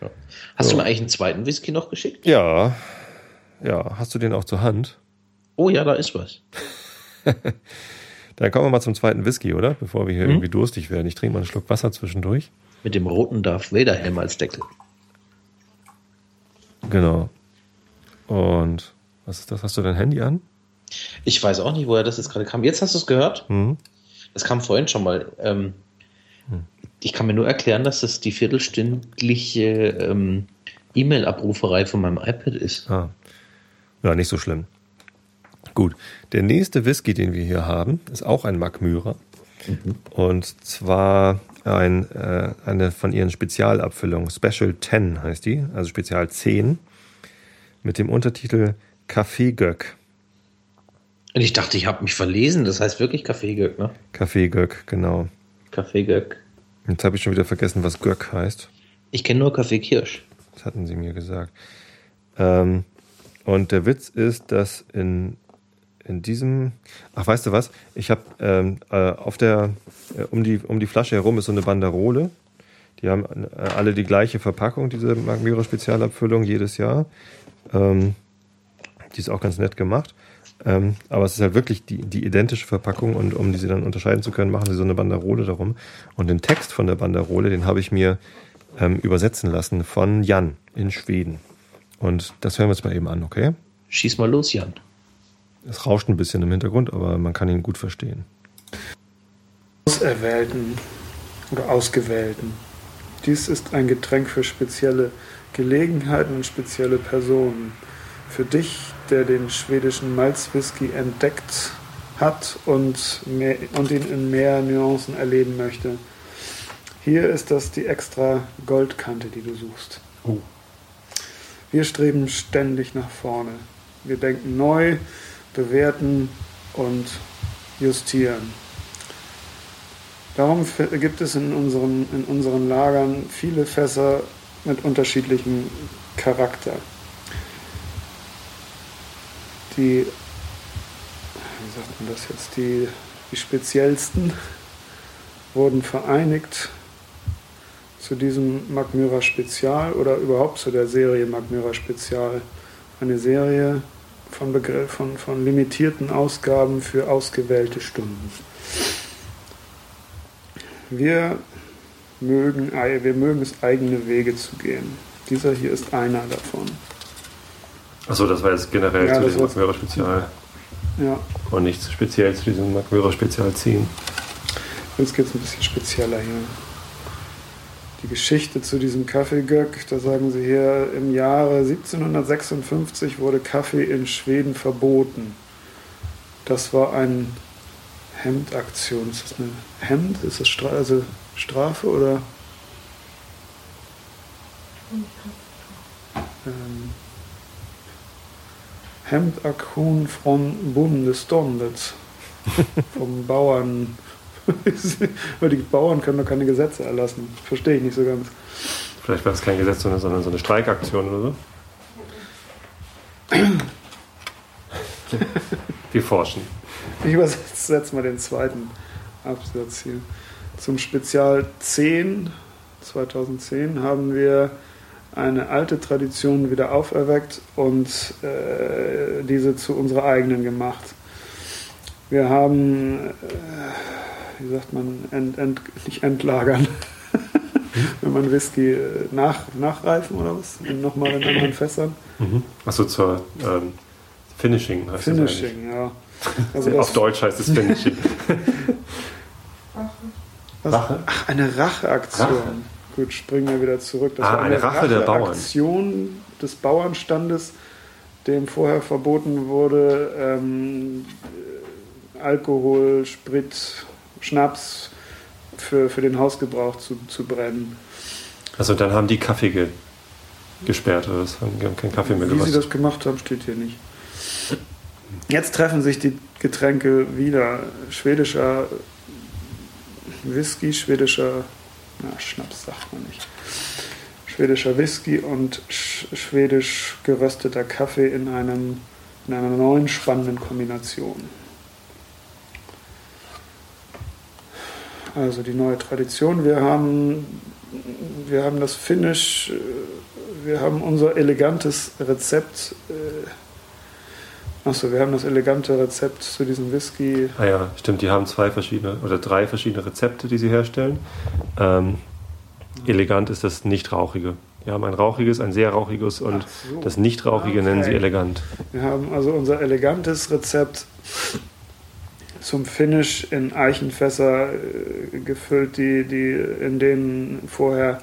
Ja. Hast so. du mir eigentlich einen zweiten Whisky noch geschickt? Ja. Ja, hast du den auch zur Hand? Oh ja, da ist was. Dann kommen wir mal zum zweiten Whisky, oder? Bevor wir hier hm? irgendwie durstig werden. Ich trinke mal einen Schluck Wasser zwischendurch. Mit dem roten Darth Vader Helm als Deckel. Genau. Und was ist das? Hast du dein Handy an? Ich weiß auch nicht, woher das jetzt gerade kam. Jetzt hast du es gehört? Mhm. Das kam vorhin schon mal. Ähm, ich kann mir nur erklären, dass das die viertelstündliche ähm, E-Mail-Abruferei von meinem iPad ist. Ah. Ja, nicht so schlimm. Gut. Der nächste Whisky, den wir hier haben, ist auch ein Magmyra. Mhm. Und zwar ein, äh, eine von ihren Spezialabfüllungen. Special 10 heißt die, also Spezial 10. Mit dem Untertitel Kaffeegöck. Und ich dachte, ich habe mich verlesen. Das heißt wirklich Kaffeegöck, ne? Kaffeegöck, genau. Kaffeegöck. Jetzt habe ich schon wieder vergessen, was Göck heißt. Ich kenne nur Kaffee Kirsch. Das hatten sie mir gesagt. Ähm, und der Witz ist, dass in, in diesem. Ach, weißt du was? Ich habe ähm, äh, auf der. Äh, um, die, um die Flasche herum ist so eine Banderole. Die haben äh, alle die gleiche Verpackung, diese Magmira Spezialabfüllung, jedes Jahr. Ähm, die ist auch ganz nett gemacht. Ähm, aber es ist halt wirklich die, die identische Verpackung und um diese dann unterscheiden zu können, machen sie so eine Banderole darum. Und den Text von der Banderole, den habe ich mir ähm, übersetzen lassen von Jan in Schweden. Und das hören wir uns mal eben an, okay? Schieß mal los, Jan. Es rauscht ein bisschen im Hintergrund, aber man kann ihn gut verstehen. Auserwählten oder Ausgewählten. Dies ist ein Getränk für spezielle Gelegenheiten und spezielle Personen. Für dich der den schwedischen Malzwhisky entdeckt hat und, mehr, und ihn in mehr Nuancen erleben möchte. Hier ist das die extra Goldkante, die du suchst. Oh. Wir streben ständig nach vorne. Wir denken neu, bewerten und justieren. Darum gibt es in unseren, in unseren Lagern viele Fässer mit unterschiedlichem Charakter die, wie sagt man das jetzt, die, die speziellsten wurden vereinigt zu diesem Magmyra Spezial oder überhaupt zu der Serie Magmyra Spezial. Eine Serie von, Begriff, von, von limitierten Ausgaben für ausgewählte Stunden. Wir mögen, wir mögen es, eigene Wege zu gehen. Dieser hier ist einer davon. Achso, das war jetzt generell ja, zu diesem Magmörer-Spezial. Ja. Und nicht speziell zu diesem Magmörer-Spezial ziehen. Jetzt geht es ein bisschen spezieller hier. Die Geschichte zu diesem Kaffeegöck, da sagen sie hier, im Jahre 1756 wurde Kaffee in Schweden verboten. Das war ein Hemdaktion. Ist das eine Hemd? Ist das Stra also Strafe oder? Ähm, Hemdaktion von Bundesståndet. vom Bauern. Weil die Bauern können doch keine Gesetze erlassen. Verstehe ich nicht so ganz. Vielleicht war es kein Gesetz, sondern so eine Streikaktion oder so. Wir forschen. Ich übersetze mal den zweiten Absatz hier. Zum Spezial 10 2010 haben wir eine alte Tradition wieder auferweckt und äh, diese zu unserer eigenen gemacht. Wir haben, äh, wie sagt man, ent, ent, nicht entlagern, wenn man Whisky äh, nach, nachreifen oder was, nochmal in anderen Fässern. Mhm. Achso, zur ähm, Finishing heißt Finishing, ja. Also Auf Deutsch heißt es Finishing. Rache? Ach, eine Racheaktion. Rache. Gut, springen wir wieder zurück. Das ah, war eine, eine Rache, Rache der Bauern. Aktion des Bauernstandes, dem vorher verboten wurde, ähm, Alkohol, Sprit, Schnaps für, für den Hausgebrauch zu, zu brennen. Also dann haben die Kaffee ge gesperrt oder? Die haben keinen Kaffee mehr gemacht. Wie sie das gemacht haben, steht hier nicht. Jetzt treffen sich die Getränke wieder. Schwedischer Whisky, schwedischer, na, Schnaps sagt man nicht. Schwedischer Whisky und sch schwedisch gerösteter Kaffee in, einem, in einer neuen spannenden Kombination. Also die neue Tradition. Wir haben, wir haben das Finish, wir haben unser elegantes Rezept. Äh, Achso, wir haben das elegante Rezept zu diesem Whisky. Ah ja, stimmt, die haben zwei verschiedene oder drei verschiedene Rezepte, die sie herstellen. Ähm, elegant ist das nicht-rauchige. Wir haben ein rauchiges, ein sehr rauchiges und so. das nicht-rauchige okay. nennen sie elegant. Wir haben also unser elegantes Rezept zum Finish in Eichenfässer äh, gefüllt, die, die, in denen vorher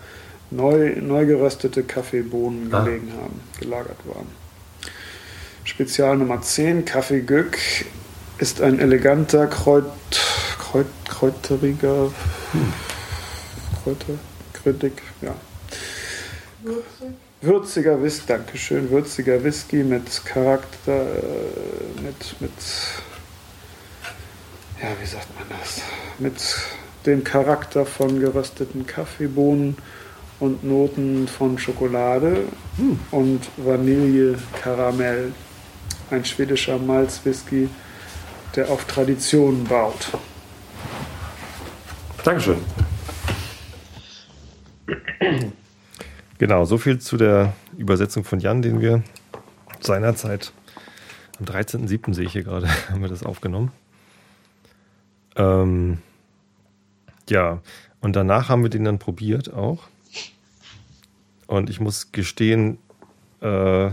neu, neu geröstete Kaffeebohnen ah. gelegen haben, gelagert waren. Spezial Nummer 10, Kaffee Gück, ist ein eleganter, Kreut, Kreut, kräuteriger, hm. Kräuter, krötig, ja. Würzig. Würziger Whisky, Dankeschön, würziger Whisky mit Charakter, äh, mit, mit, ja, wie sagt man das? Mit dem Charakter von gerösteten Kaffeebohnen und Noten von Schokolade hm. und Vanille, Karamell ein schwedischer Malzwhisky, der auf Traditionen baut. Dankeschön. Genau, so viel zu der Übersetzung von Jan, den wir seinerzeit am 13.07. sehe ich hier gerade, haben wir das aufgenommen. Ähm, ja, und danach haben wir den dann probiert auch. Und ich muss gestehen, äh,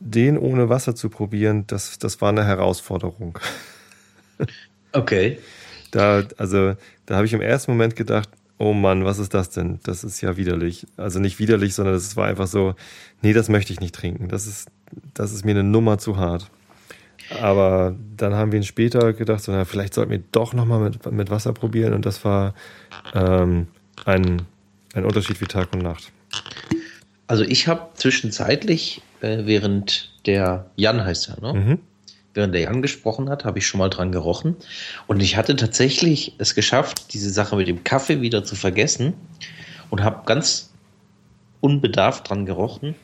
den ohne Wasser zu probieren, das, das war eine Herausforderung. Okay. Da, also, da habe ich im ersten Moment gedacht, oh Mann, was ist das denn? Das ist ja widerlich. Also nicht widerlich, sondern es war einfach so, nee, das möchte ich nicht trinken. Das ist, das ist mir eine Nummer zu hart. Aber dann haben wir ihn später gedacht, so, na, vielleicht sollten wir doch nochmal mit, mit Wasser probieren. Und das war ähm, ein, ein Unterschied wie Tag und Nacht. Also ich habe zwischenzeitlich, äh, während der Jan heißt er, ne? Mhm. Während der Jan gesprochen hat, habe ich schon mal dran gerochen. Und ich hatte tatsächlich es geschafft, diese Sache mit dem Kaffee wieder zu vergessen und habe ganz unbedarft dran gerochen.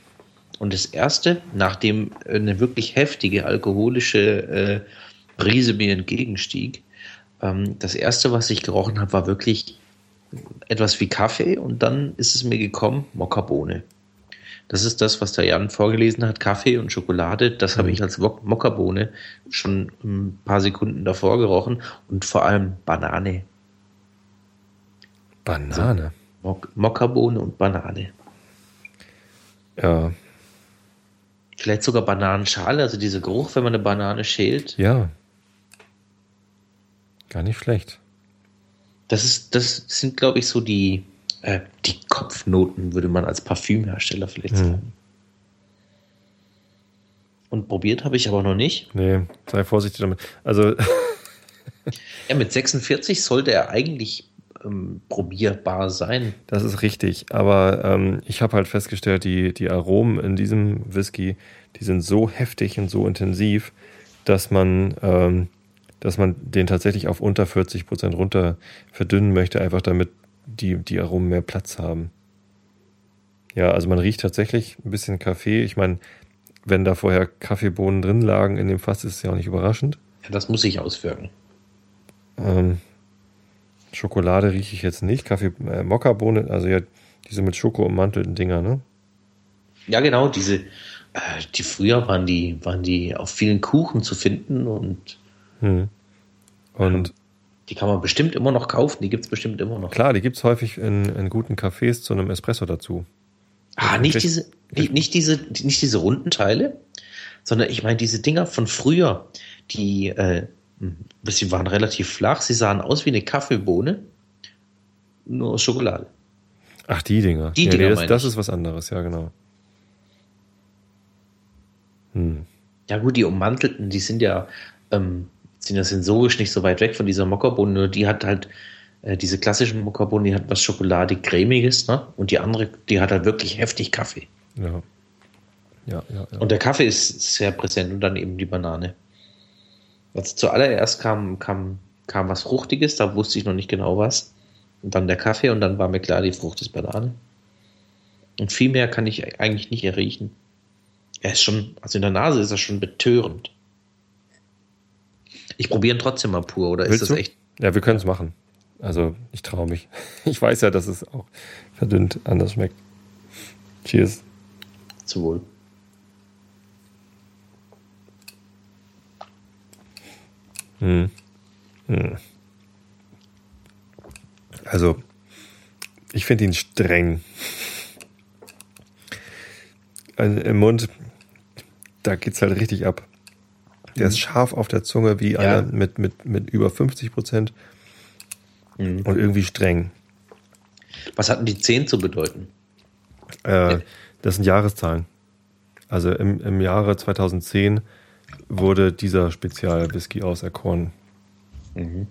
Und das erste, nachdem eine wirklich heftige alkoholische äh, Brise mir entgegenstieg, ähm, das erste, was ich gerochen habe, war wirklich etwas wie Kaffee und dann ist es mir gekommen, Mokkabohne. Das ist das, was der Jan vorgelesen hat, Kaffee und Schokolade. Das habe mhm. ich als Mokkabohne schon ein paar Sekunden davor gerochen und vor allem Banane. Banane. Also, Mokkabohne und Banane. Ja. Vielleicht sogar Bananenschale, also dieser Geruch, wenn man eine Banane schält. Ja. Gar nicht schlecht. Das ist, das sind, glaube ich, so die, äh, die Kopfnoten, würde man als Parfümhersteller vielleicht Hm. sagen. Und probiert habe ich aber noch nicht. Nee, sei vorsichtig damit. Also, Ja, mit 46 sollte er eigentlich ähm, probierbar sein. das ist richtig. Aber ähm, ich habe halt festgestellt, die, die Aromen in diesem Whisky, die sind so heftig und so intensiv, dass man, ähm, dass man den tatsächlich auf unter 40 Prozent runter verdünnen möchte, einfach damit die, die Aromen mehr Platz haben. Ja, also man riecht tatsächlich ein bisschen Kaffee. Ich meine, wenn da vorher Kaffeebohnen drin lagen in dem Fass, ist es ja auch nicht überraschend. Ja, das muss sich auswirken. Ähm, Schokolade rieche ich jetzt nicht. Kaffee, äh, Mokkabohne, also ja, diese mit Schoko ummantelten Dinger, ne? Ja, genau, diese, äh, die früher waren die, waren die auf vielen Kuchen zu finden und Hm. Und die kann man bestimmt immer noch kaufen, die gibt es bestimmt immer noch. klar, die gibt es häufig in, in guten Cafés zu einem Espresso dazu. Ah, nicht diese, nicht, nicht diese, nicht diese runden Teile, sondern ich meine diese Dinger von früher, die, äh, sie waren relativ flach, sie sahen aus wie eine Kaffeebohne, nur aus Schokolade. Ach, die Dinger. Die ja, Dinger nee, das, das ist was anderes, ja, genau. Hm. Ja gut, die ummantelten, die sind ja, ähm, sind ja sensorisch nicht so weit weg von dieser Mokkabohne, nur die hat halt, äh, diese klassischen Mokkabohnen, die hat was Schokoladig-cremiges, ne? Und die andere, die hat halt wirklich heftig Kaffee. Ja. Ja, ja, ja. Und der Kaffee ist sehr präsent und dann eben die Banane. Also zuallererst kam, kam, kam was Fruchtiges, da wusste ich noch nicht genau was. Und dann der Kaffee und dann war mir klar, die Frucht ist Banane. Und viel mehr kann ich eigentlich nicht erriechen. Er ist schon, also in der Nase ist er schon betörend. Ich probiere ihn trotzdem mal pur, oder Willst ist du? das echt? Ja, wir können es machen. Also, ich traue mich. Ich weiß ja, dass es auch verdünnt anders schmeckt. Cheers. Zu wohl. Hm. Hm. Also, ich finde ihn streng. Also Im Mund, da geht's halt richtig ab. Der ist scharf auf der Zunge wie Ja. einer mit, mit, mit über 50 Prozent Mhm. und irgendwie streng. Was hatten die 10 zu bedeuten? Äh, das sind Jahreszahlen. Also im, im Jahre 2010 wurde dieser Spezialwhisky auserkoren. Mhm.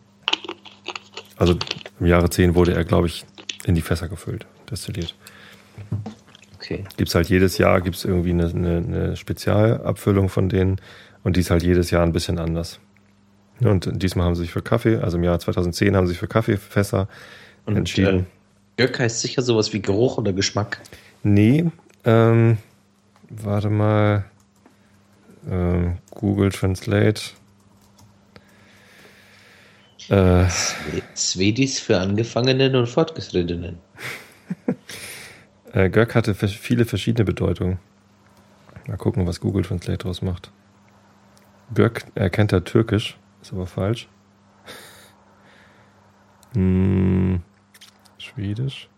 Also im Jahre 10 wurde er, glaube ich, in die Fässer gefüllt, destilliert. Okay. Gibt es halt jedes Jahr gibt's irgendwie eine, eine, eine Spezialabfüllung von denen und die ist halt jedes Jahr ein bisschen anders. Und diesmal haben sie sich für Kaffee, also im Jahr 2010 haben sie sich für Kaffeefässer Und entschieden. Äh, Göck heißt sicher sowas wie Geruch oder Geschmack. Nee, ähm, warte mal. Ähm, Google Translate. Äh, Svedis für Angefangenen und Fortgeschrittenen. äh, Göck hatte viele verschiedene Bedeutungen. Mal gucken, was Google Translate draus macht. Göck erkennt er Türkisch, ist aber falsch. Hm, Schwedisch.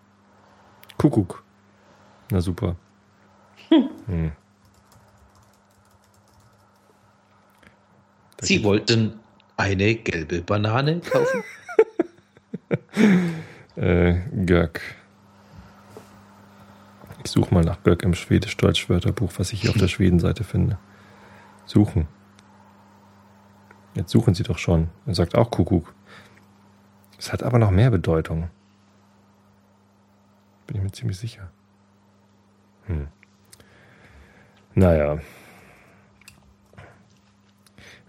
Kuckuck. Na super. Hm. Sie wollten eine gelbe Banane kaufen? Äh, Göck. Ich suche mal nach Göck im Schwedisch-Deutsch-Wörterbuch, was ich hier auf der Schwedenseite finde. Suchen. Jetzt suchen Sie doch schon. Er sagt auch Kuckuck. Es hat aber noch mehr Bedeutung. Bin ich mir ziemlich sicher. Hm. Naja.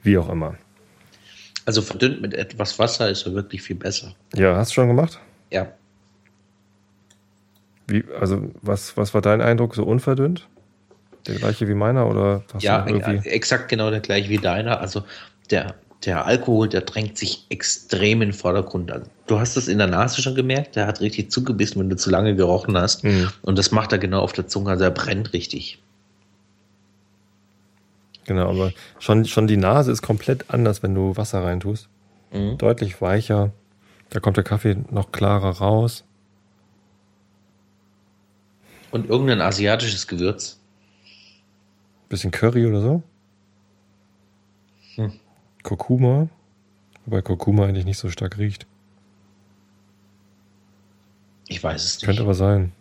Wie auch immer. Also verdünnt mit etwas Wasser ist er wirklich viel besser. Ja, hast du schon gemacht? Ja. Wie, also, was, was war dein Eindruck? So unverdünnt? Der gleiche wie meiner oder Ja, äh, exakt genau der gleiche wie deiner. Also der, der Alkohol, der drängt sich extrem in den Vordergrund. Also, du hast es in der Nase schon gemerkt, der hat richtig zugebissen, wenn du zu lange gerochen hast. Mhm. Und das macht er genau auf der Zunge, also er brennt richtig. Genau, aber schon, schon die Nase ist komplett anders, wenn du Wasser reintust. Mhm. Deutlich weicher. Da kommt der Kaffee noch klarer raus. Und irgendein asiatisches Gewürz. Bisschen Curry oder so? Hm. Kurkuma. Wobei Kurkuma eigentlich nicht so stark riecht. Ich weiß es nicht. Könnte aber sein.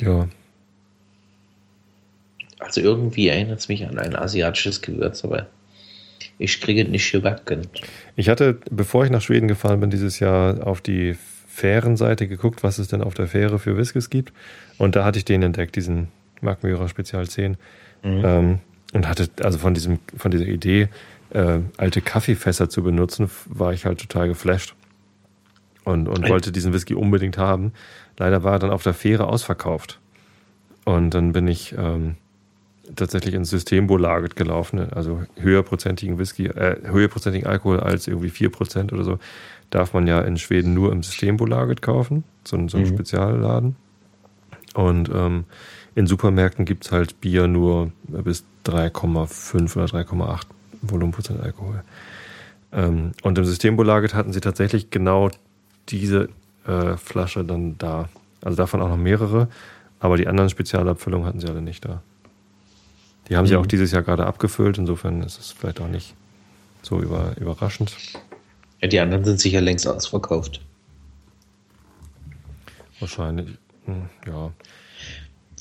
Ja. Also irgendwie erinnert es mich an ein asiatisches Gewürz, aber ich kriege es nicht gebacken. Ich hatte, bevor ich nach Schweden gefahren bin, dieses Jahr auf die Fährenseite geguckt, was es denn auf der Fähre für Whiskys gibt. Und da hatte ich den entdeckt, diesen Markmührer Spezial 10. Mhm. Ähm, und hatte, also von diesem, von dieser Idee, äh, alte Kaffeefässer zu benutzen, war ich halt total geflasht. Und, und wollte diesen Whisky unbedingt haben. Leider war er dann auf der Fähre ausverkauft. Und dann bin ich ähm, tatsächlich ins Systembolaget gelaufen, also höherprozentigen Whisky, äh, höherprozentigen Alkohol als irgendwie 4% oder so, darf man ja in Schweden nur im Systembolaget kaufen, so, so ein mhm. Spezialladen. Und ähm, in Supermärkten gibt es halt Bier nur bis 3,5 oder 3,8 Volumenprozent Alkohol. Ähm, und im Systembolaget hatten sie tatsächlich genau diese äh, Flasche dann da. Also davon auch noch mehrere, aber die anderen Spezialabfüllungen hatten sie alle nicht da. Die haben mhm. sie auch dieses Jahr gerade abgefüllt, insofern ist es vielleicht auch nicht so über, überraschend. Ja, die anderen sind sicher längst ausverkauft. Wahrscheinlich, hm, ja.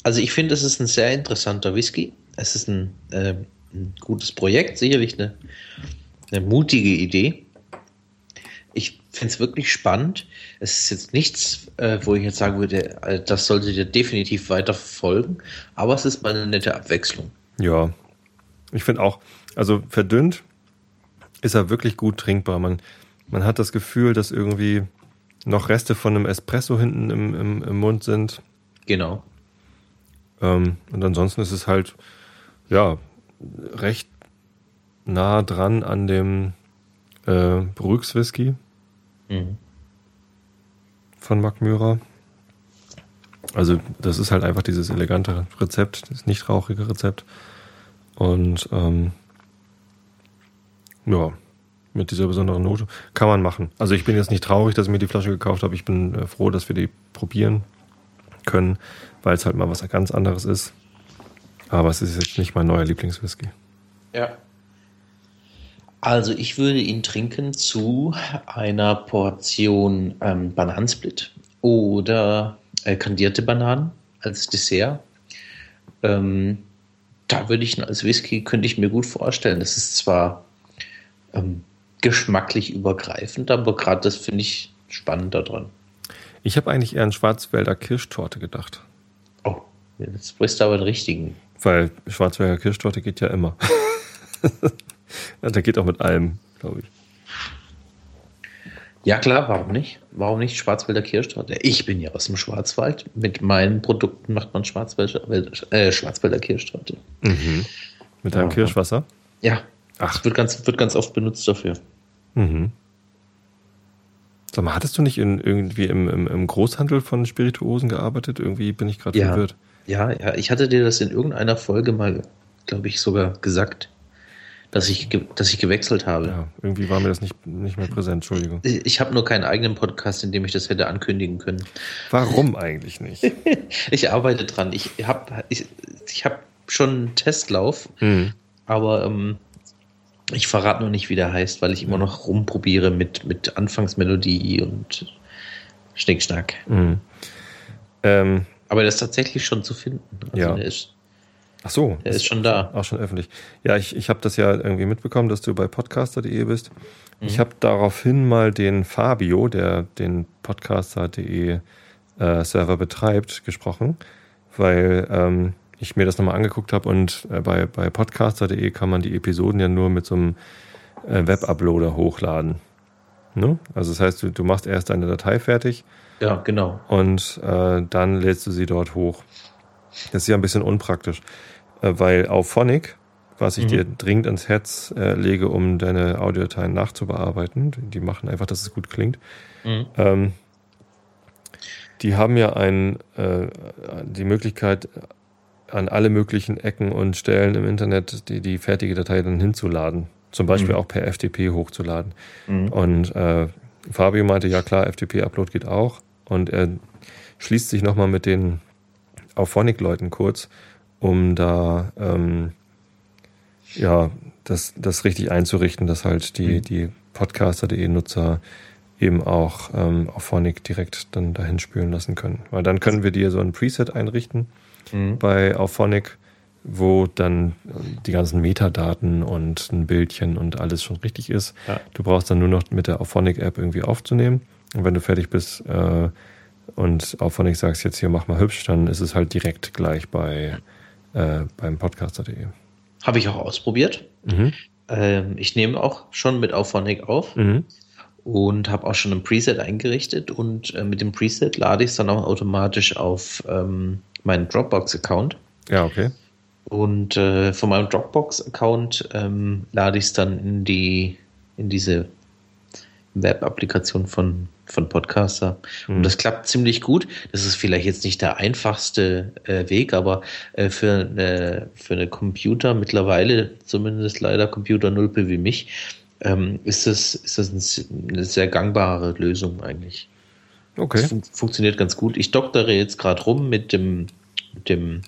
Also ich finde, es ist ein sehr interessanter Whisky. Es ist ein, äh, ein gutes Projekt, sicherlich eine, eine mutige Idee. Ich finde es wirklich spannend. Es ist jetzt nichts, äh, wo ich jetzt sagen würde, äh, das solltet ihr definitiv weiter verfolgen, aber es ist mal eine nette Abwechslung. Ja, ich finde auch, also verdünnt ist er wirklich gut trinkbar. Man, man hat das Gefühl, dass irgendwie noch Reste von einem Espresso hinten im, im, im Mund sind. Genau. Ähm, und ansonsten ist es halt, ja, recht nah dran an dem äh, Brüx Whisky mhm. von Mark Myra. Also das ist halt einfach dieses elegante Rezept, das nicht rauchige Rezept. Und ähm, ja, mit dieser besonderen Note kann man machen. Also ich bin jetzt nicht traurig, dass ich mir die Flasche gekauft habe. Ich bin äh, froh, dass wir die probieren können, weil es halt mal was ganz anderes ist. Aber es ist jetzt nicht mein neuer Lieblingswhisky. Ja. Also ich würde ihn trinken zu einer Portion ähm, Bananensplit oder äh, kandierte Bananen als Dessert. Ähm, da würde ich als Whisky, könnte ich mir gut vorstellen. Das ist zwar ähm, geschmacklich übergreifend, aber gerade das finde ich spannend daran. Ich habe eigentlich eher an Schwarzwälder Kirschtorte gedacht. Oh, jetzt bist du aber den richtigen. Weil Schwarzwälder Kirschtorte geht ja immer. der geht auch mit allem, glaube ich. Ja klar, warum nicht? Warum nicht Schwarzwälder Kirschtorte? Ich bin ja aus dem Schwarzwald. Mit meinen Produkten macht man Schwarzwälder, äh, Schwarzwälder Kirschtorte. Mhm. Mit deinem ja. Kirschwasser? Ja. Ach. Das wird ganz, wird ganz oft benutzt dafür. Mhm. Sag mal, hattest du nicht in, irgendwie im, im, im Großhandel von Spirituosen gearbeitet? Irgendwie bin ich gerade ja. verwirrt. Ja, ja, ich hatte dir das in irgendeiner Folge mal, glaube ich, sogar gesagt dass ich, dass ich gewechselt habe. Ja, irgendwie war mir das nicht, nicht mehr präsent, Entschuldigung. Ich habe nur keinen eigenen Podcast, in dem ich das hätte ankündigen können. Warum eigentlich nicht? ich arbeite dran. Ich habe ich, ich hab schon einen Testlauf, hm. aber ähm, ich verrate noch nicht, wie der heißt, weil ich immer noch rumprobiere mit, mit Anfangsmelodie und Schnickschnack. Hm. Ähm, aber der ist tatsächlich schon zu finden. Also ja. ist Ach so. Er ist schon da. Auch schon öffentlich. Ja, ich, ich habe das ja irgendwie mitbekommen, dass du bei podcaster.de bist. Mhm. Ich habe daraufhin mal den Fabio, der den podcaster.de äh, Server betreibt, gesprochen, weil ähm, ich mir das nochmal angeguckt habe und äh, bei, bei podcaster.de kann man die Episoden ja nur mit so einem äh, Web-Uploader hochladen. Ne? Also das heißt, du, du machst erst deine Datei fertig. Ja, genau. Und äh, dann lädst du sie dort hoch. Das ist ja ein bisschen unpraktisch. Äh, weil auf Phonic, was ich mhm. dir dringend ans Herz äh, lege, um deine Audiodateien nachzubearbeiten, die machen einfach, dass es gut klingt. Mhm. Ähm, die haben ja ein, äh, die Möglichkeit, an alle möglichen Ecken und Stellen im Internet die, die fertige Datei dann hinzuladen. Zum Beispiel mhm. auch per FTP hochzuladen. Mhm. Und äh, Fabio meinte, ja klar, FTP-Upload geht auch, und er schließt sich nochmal mit den Auphonic-Leuten kurz, um da ähm, ja das, das richtig einzurichten, dass halt die, mhm. die Podcaster.de-Nutzer eben auch ähm, Auphonic direkt dann dahin spülen lassen können. Weil dann können wir dir so ein Preset einrichten mhm. bei Auphonic, wo dann die ganzen Metadaten und ein Bildchen und alles schon richtig ist. Ja. Du brauchst dann nur noch mit der Auphonic-App irgendwie aufzunehmen. Und wenn du fertig bist äh, und Auphonic sagst, jetzt hier mach mal hübsch, dann ist es halt direkt gleich bei äh, beim podcaster.de. Habe ich auch ausprobiert. Mhm. Ähm, ich nehme auch schon mit Auphonic auf. Mhm und habe auch schon ein Preset eingerichtet und äh, mit dem Preset lade ich es dann auch automatisch auf ähm, meinen Dropbox-Account. Ja, okay. Und äh, von meinem Dropbox-Account ähm, lade ich es dann in die in diese Web-Applikation von, von Podcaster. Mhm. Und das klappt ziemlich gut. Das ist vielleicht jetzt nicht der einfachste äh, Weg, aber äh, für, eine, für eine Computer, mittlerweile zumindest leider Computer-Nulpe wie mich, ähm, ist das, ist das eine sehr gangbare Lösung eigentlich. Okay. Das fun funktioniert ganz gut. Ich doktere jetzt gerade rum mit dem, mit dem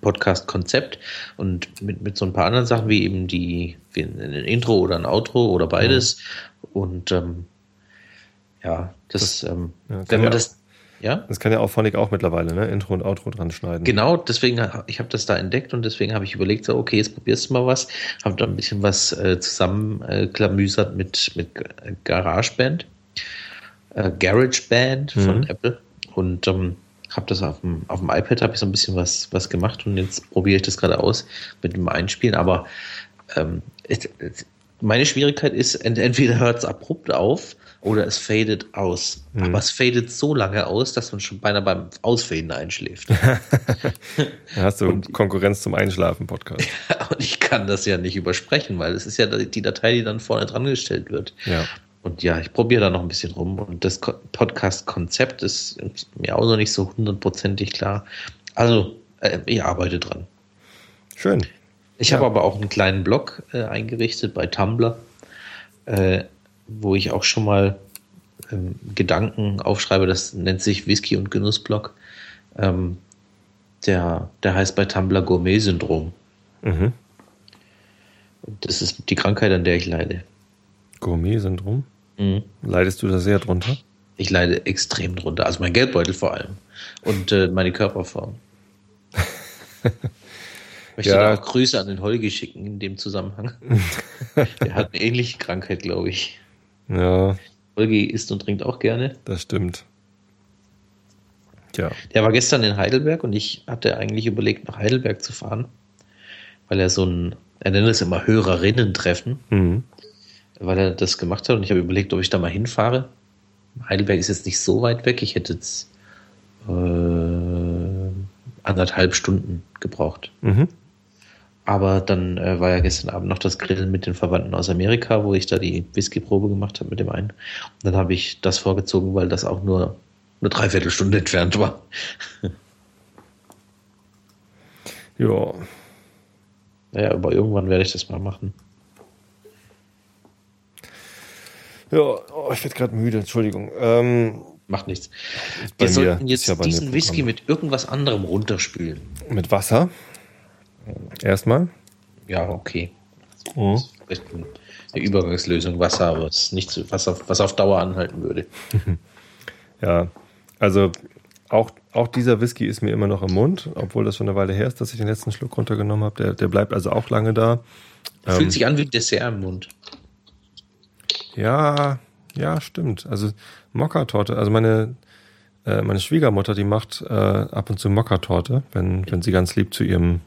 Podcast-Konzept und mit, mit so ein paar anderen Sachen, wie eben die, wie ein Intro oder ein Outro oder beides. Mhm. Und ähm, ja, das, das ähm, ja, wenn man das ja? Das kann ja auch Phonic auch mittlerweile, ne? Intro und Outro dran schneiden. Genau, deswegen, ich habe das da entdeckt und deswegen habe ich überlegt, so, okay, jetzt probierst du mal was. Habe da ein bisschen was äh, zusammenklamüsert äh, mit, mit GarageBand, äh, GarageBand von mhm. Apple und ähm, habe das auf dem, auf dem iPad habe ich so ein bisschen was, was gemacht und jetzt probiere ich das gerade aus mit dem Einspielen, aber ähm, es, meine Schwierigkeit ist, entweder hört es abrupt auf oder es fadet aus. Mhm. Aber es fadet so lange aus, dass man schon beinahe beim Ausfaden einschläft. da hast du und, Konkurrenz zum Einschlafen-Podcast. und ich kann das ja nicht übersprechen, weil es ist ja die Datei, die dann vorne dran gestellt wird. Ja. Und ja, ich probiere da noch ein bisschen rum. Und das Podcast-Konzept ist mir auch noch nicht so hundertprozentig klar. Also, äh, ich arbeite dran. Schön. Ich ja. habe aber auch einen kleinen Blog äh, eingerichtet bei Tumblr. Äh, wo ich auch schon mal ähm, Gedanken aufschreibe, das nennt sich Whisky- und Genussblock. Ähm, der, der heißt bei Tumblr Gourmet-Syndrom. Mhm. Das ist die Krankheit, an der ich leide. Gourmet-Syndrom? Mhm. Leidest du da sehr drunter? Ich leide extrem drunter. Also mein Geldbeutel vor allem. Und äh, meine Körperform. Ich möchte ja. auch Grüße an den Holgi schicken in dem Zusammenhang. Der hat eine ähnliche Krankheit, glaube ich. Ja. Holgi isst und trinkt auch gerne. Das stimmt. Ja. Der war gestern in Heidelberg und ich hatte eigentlich überlegt, nach Heidelberg zu fahren, weil er so ein, er nennt es immer Hörerinnen-Treffen, mhm. weil er das gemacht hat und ich habe überlegt, ob ich da mal hinfahre. Heidelberg ist jetzt nicht so weit weg, ich hätte jetzt äh, anderthalb Stunden gebraucht. Mhm. Aber dann äh, war ja gestern Abend noch das Grillen mit den Verwandten aus Amerika, wo ich da die Whisky-Probe gemacht habe mit dem einen. Und dann habe ich das vorgezogen, weil das auch nur eine Dreiviertelstunde entfernt war. ja. Naja, aber irgendwann werde ich das mal machen. Ja, oh, ich werde gerade müde, Entschuldigung. Ähm, Macht nichts. Wir sollten jetzt ja diesen Whisky mit irgendwas anderem runterspülen. Mit Wasser? Erstmal? Ja, okay. Mhm. Eine Übergangslösung Wasser, ist nichts, was auf, was auf Dauer anhalten würde. ja, also auch, auch dieser Whisky ist mir immer noch im Mund, obwohl das schon eine Weile her ist, dass ich den letzten Schluck runtergenommen habe. Der, der bleibt also auch lange da. Fühlt ähm, sich an wie ein Dessert im Mund. Ja, ja, stimmt. Also Mokka-Torte, also meine, äh, meine Schwiegermutter, die macht äh, ab und zu Mokka-Torte, wenn, wenn sie ganz lieb zu ihrem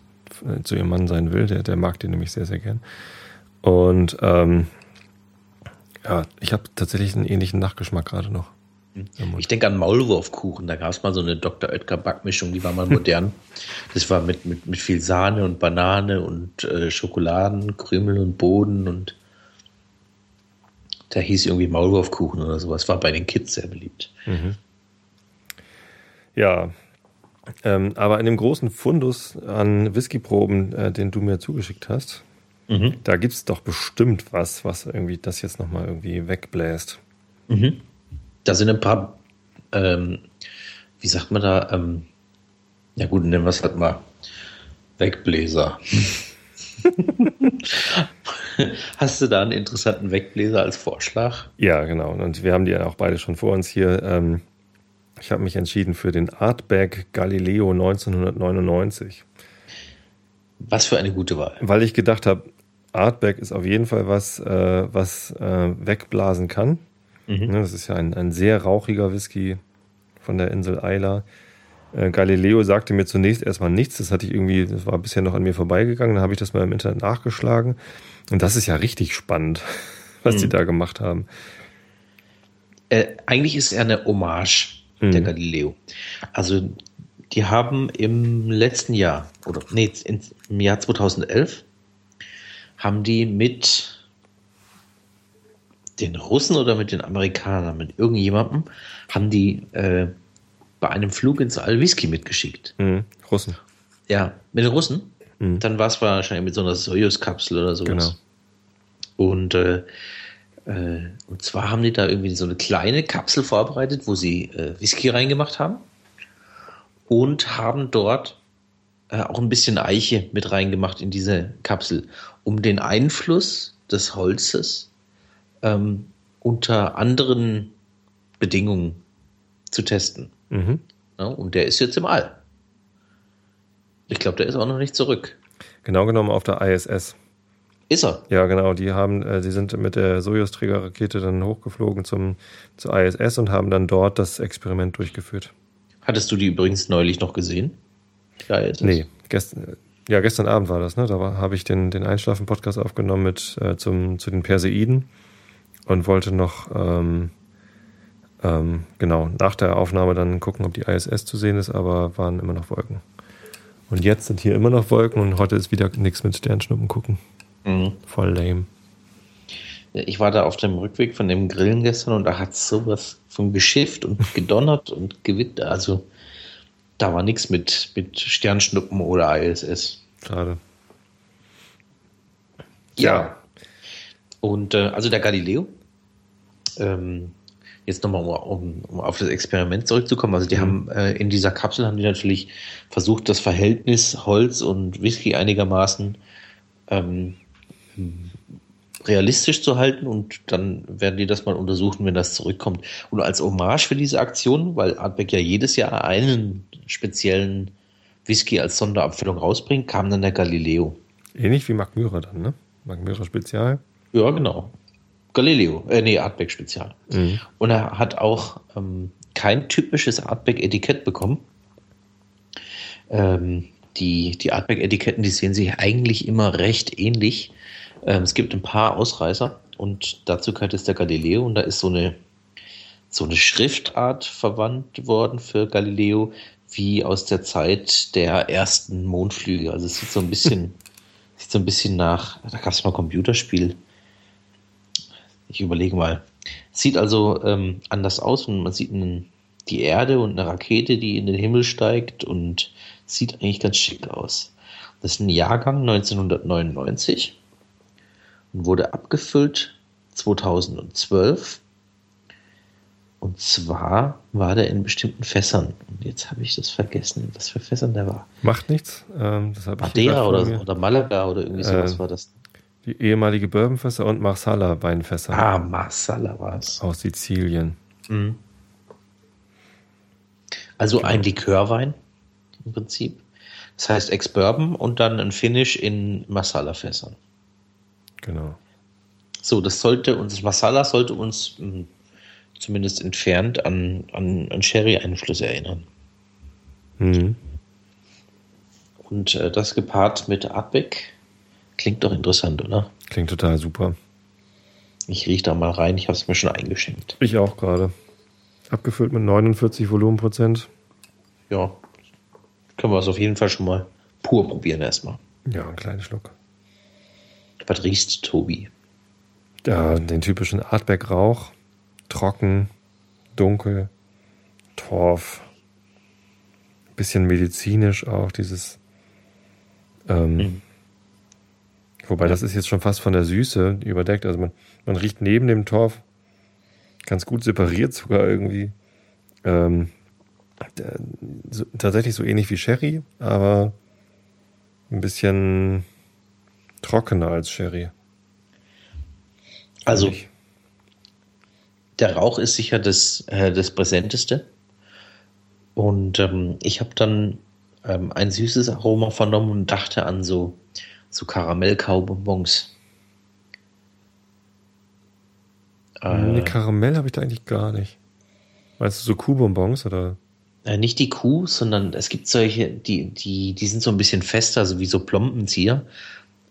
äh, zu ihrem Mann sein will. Der, der mag den nämlich sehr, sehr gern. Und ähm, ja, ich habe tatsächlich einen ähnlichen Nachgeschmack gerade noch. Ich denke an Maulwurfkuchen. Da gab es mal so eine Dr. Oetker Backmischung, die war mal modern. das war mit, mit, mit viel Sahne und Banane und äh, Schokoladen, Krümel und Boden und da hieß irgendwie Maulwurfkuchen oder sowas. War bei den Kids sehr beliebt. Mhm. Ja, ähm, aber in dem großen Fundus an Whiskyproben, äh, den du mir zugeschickt hast, mhm. da gibt es doch bestimmt was, was irgendwie das jetzt nochmal irgendwie wegbläst. Mhm. Da sind ein paar ähm, wie sagt man da, ähm, ja gut, nennen wir es halt mal Wegbläser. Hast du da einen interessanten Wegbläser als Vorschlag? Ja, genau. Und wir haben die ja auch beide schon vor uns hier. Ähm, ich habe mich entschieden für den Artback Galileo 1999. Was für eine gute Wahl. Weil ich gedacht habe, Artback ist auf jeden Fall was, äh, was äh, wegblasen kann. Mhm. Das ist ja ein, ein sehr rauchiger Whisky von der Insel Isla. Äh, Galileo sagte mir zunächst erstmal nichts. Das hatte ich irgendwie, das war bisher noch an mir vorbeigegangen. Dann habe ich das mal im Internet nachgeschlagen. Und das ist ja richtig spannend, was mhm. die da gemacht haben. Äh, eigentlich ist er eine Hommage, mhm. der Galileo. Also, die haben im letzten Jahr, oder nee, im Jahr 2011, haben die mit den Russen oder mit den Amerikanern, mit irgendjemandem, haben die äh, bei einem Flug ins All Whisky mitgeschickt. Mhm. Russen. Ja, mit den Russen. Mhm. Dann war es wahrscheinlich mit so einer Soyuz-Kapsel oder sowas. Genau. Und, äh, äh, und zwar haben die da irgendwie so eine kleine Kapsel vorbereitet, wo sie äh, Whisky reingemacht haben. Und haben dort äh, auch ein bisschen Eiche mit reingemacht in diese Kapsel, um den Einfluss des Holzes ähm, unter anderen Bedingungen zu testen. Mhm. Ja, und der ist jetzt im All. Ich glaube, der ist auch noch nicht zurück. Genau genommen auf der ISS. Ist er? Ja, genau. Die haben, äh, die sind mit der Sojus-Trägerrakete dann hochgeflogen zum, zur ISS und haben dann dort das Experiment durchgeführt. Hattest du die übrigens neulich noch gesehen? Die ISS? Nee, gestern, ja, gestern Abend war das, ne? Da habe ich den, den Einschlafen-Podcast aufgenommen mit äh, zum, zu den Perseiden und wollte noch ähm, ähm, genau nach der Aufnahme dann gucken, ob die ISS zu sehen ist, aber waren immer noch Wolken. Und jetzt sind hier immer noch Wolken und heute ist wieder nichts mit Sternschnuppen gucken. Mhm. Voll lame. Ich war da auf dem Rückweg von dem Grillen gestern und da hat es sowas von geschifft und gedonnert und gewittert. Also da war nichts mit, mit Sternschnuppen oder ISS. Schade. Ja. ja. Und äh, also der Galileo, ähm, jetzt nochmal, um, um auf das Experiment zurückzukommen. Also die mhm. haben äh, in dieser Kapsel haben die natürlich versucht, das Verhältnis Holz und Whisky einigermaßen ähm, realistisch zu halten und dann werden die das mal untersuchen, wenn das zurückkommt. Und als Hommage für diese Aktion, weil Artbeck ja jedes Jahr einen speziellen Whisky als Sonderabfüllung rausbringt, kam dann der Galileo. Ähnlich wie Mark Myra dann, ne? Mark Myra Spezial. Ja, genau. Galileo, äh, nee, Artback Spezial. Mhm. Und er hat auch ähm, kein typisches Artback-Etikett bekommen. Ähm, die die Artback-Etiketten, die sehen sich eigentlich immer recht ähnlich. Ähm, es gibt ein paar Ausreißer und dazu gehört es der Galileo und da ist so eine, so eine Schriftart verwandt worden für Galileo, wie aus der Zeit der ersten Mondflüge. Also es sieht so ein bisschen, sieht so ein bisschen nach, da gab es mal ein Computerspiel, ich überlege mal. Sieht also ähm, anders aus und man sieht einen, die Erde und eine Rakete, die in den Himmel steigt und sieht eigentlich ganz schick aus. Das ist ein Jahrgang 1999 und wurde abgefüllt 2012. Und zwar war der in bestimmten Fässern. Und jetzt habe ich das vergessen, was für Fässern der war. Macht nichts. Ähm, das Madeira oder, oder Malaga oder irgendwie sowas äh, war das. Die ehemalige Bourbonfässer und Marsala Weinfässer. Ah, Marsala war es. Aus Sizilien. Mhm. Also genau. ein Likörwein im Prinzip. Das heißt Ex-Bourbon und dann ein Finish in Masala-Fässern. Genau. So, das sollte uns, Masala sollte uns mh, hm, zumindest entfernt an, an, an Sherry-Einfluss erinnern. Mhm. Und äh, das gepaart mit Artbeck Klingt doch interessant, oder? Klingt total super. Ich rieche da mal rein, ich habe es mir schon eingeschenkt. Ich auch gerade. Abgefüllt mit 49 Volumenprozent. Ja, können wir es auf jeden Fall schon mal pur probieren erstmal. Ja, einen kleinen Schluck. Was riechst Tobi? Ja, den typischen Artberg-Rauch. Trocken, dunkel, Torf. Bisschen medizinisch auch, dieses ähm, mhm. Wobei das ist jetzt schon fast von der Süße überdeckt. Also man, man riecht neben dem Torf ganz gut separiert sogar irgendwie Ähm, so, tatsächlich so ähnlich wie Sherry, aber ein bisschen trockener als Sherry. Also, der Rauch ist sicher das, äh, das Präsenteste. Und ähm, ich habe dann ähm, ein süßes Aroma vernommen und dachte an so, so Karamell-Kaubonbons. Äh, nee, Karamell habe ich da eigentlich gar nicht. Meinst du so Kuhbonbons oder? Äh, nicht die Kuh, sondern es gibt solche, die, die, die sind so ein bisschen fester, so wie so Plombenzieher.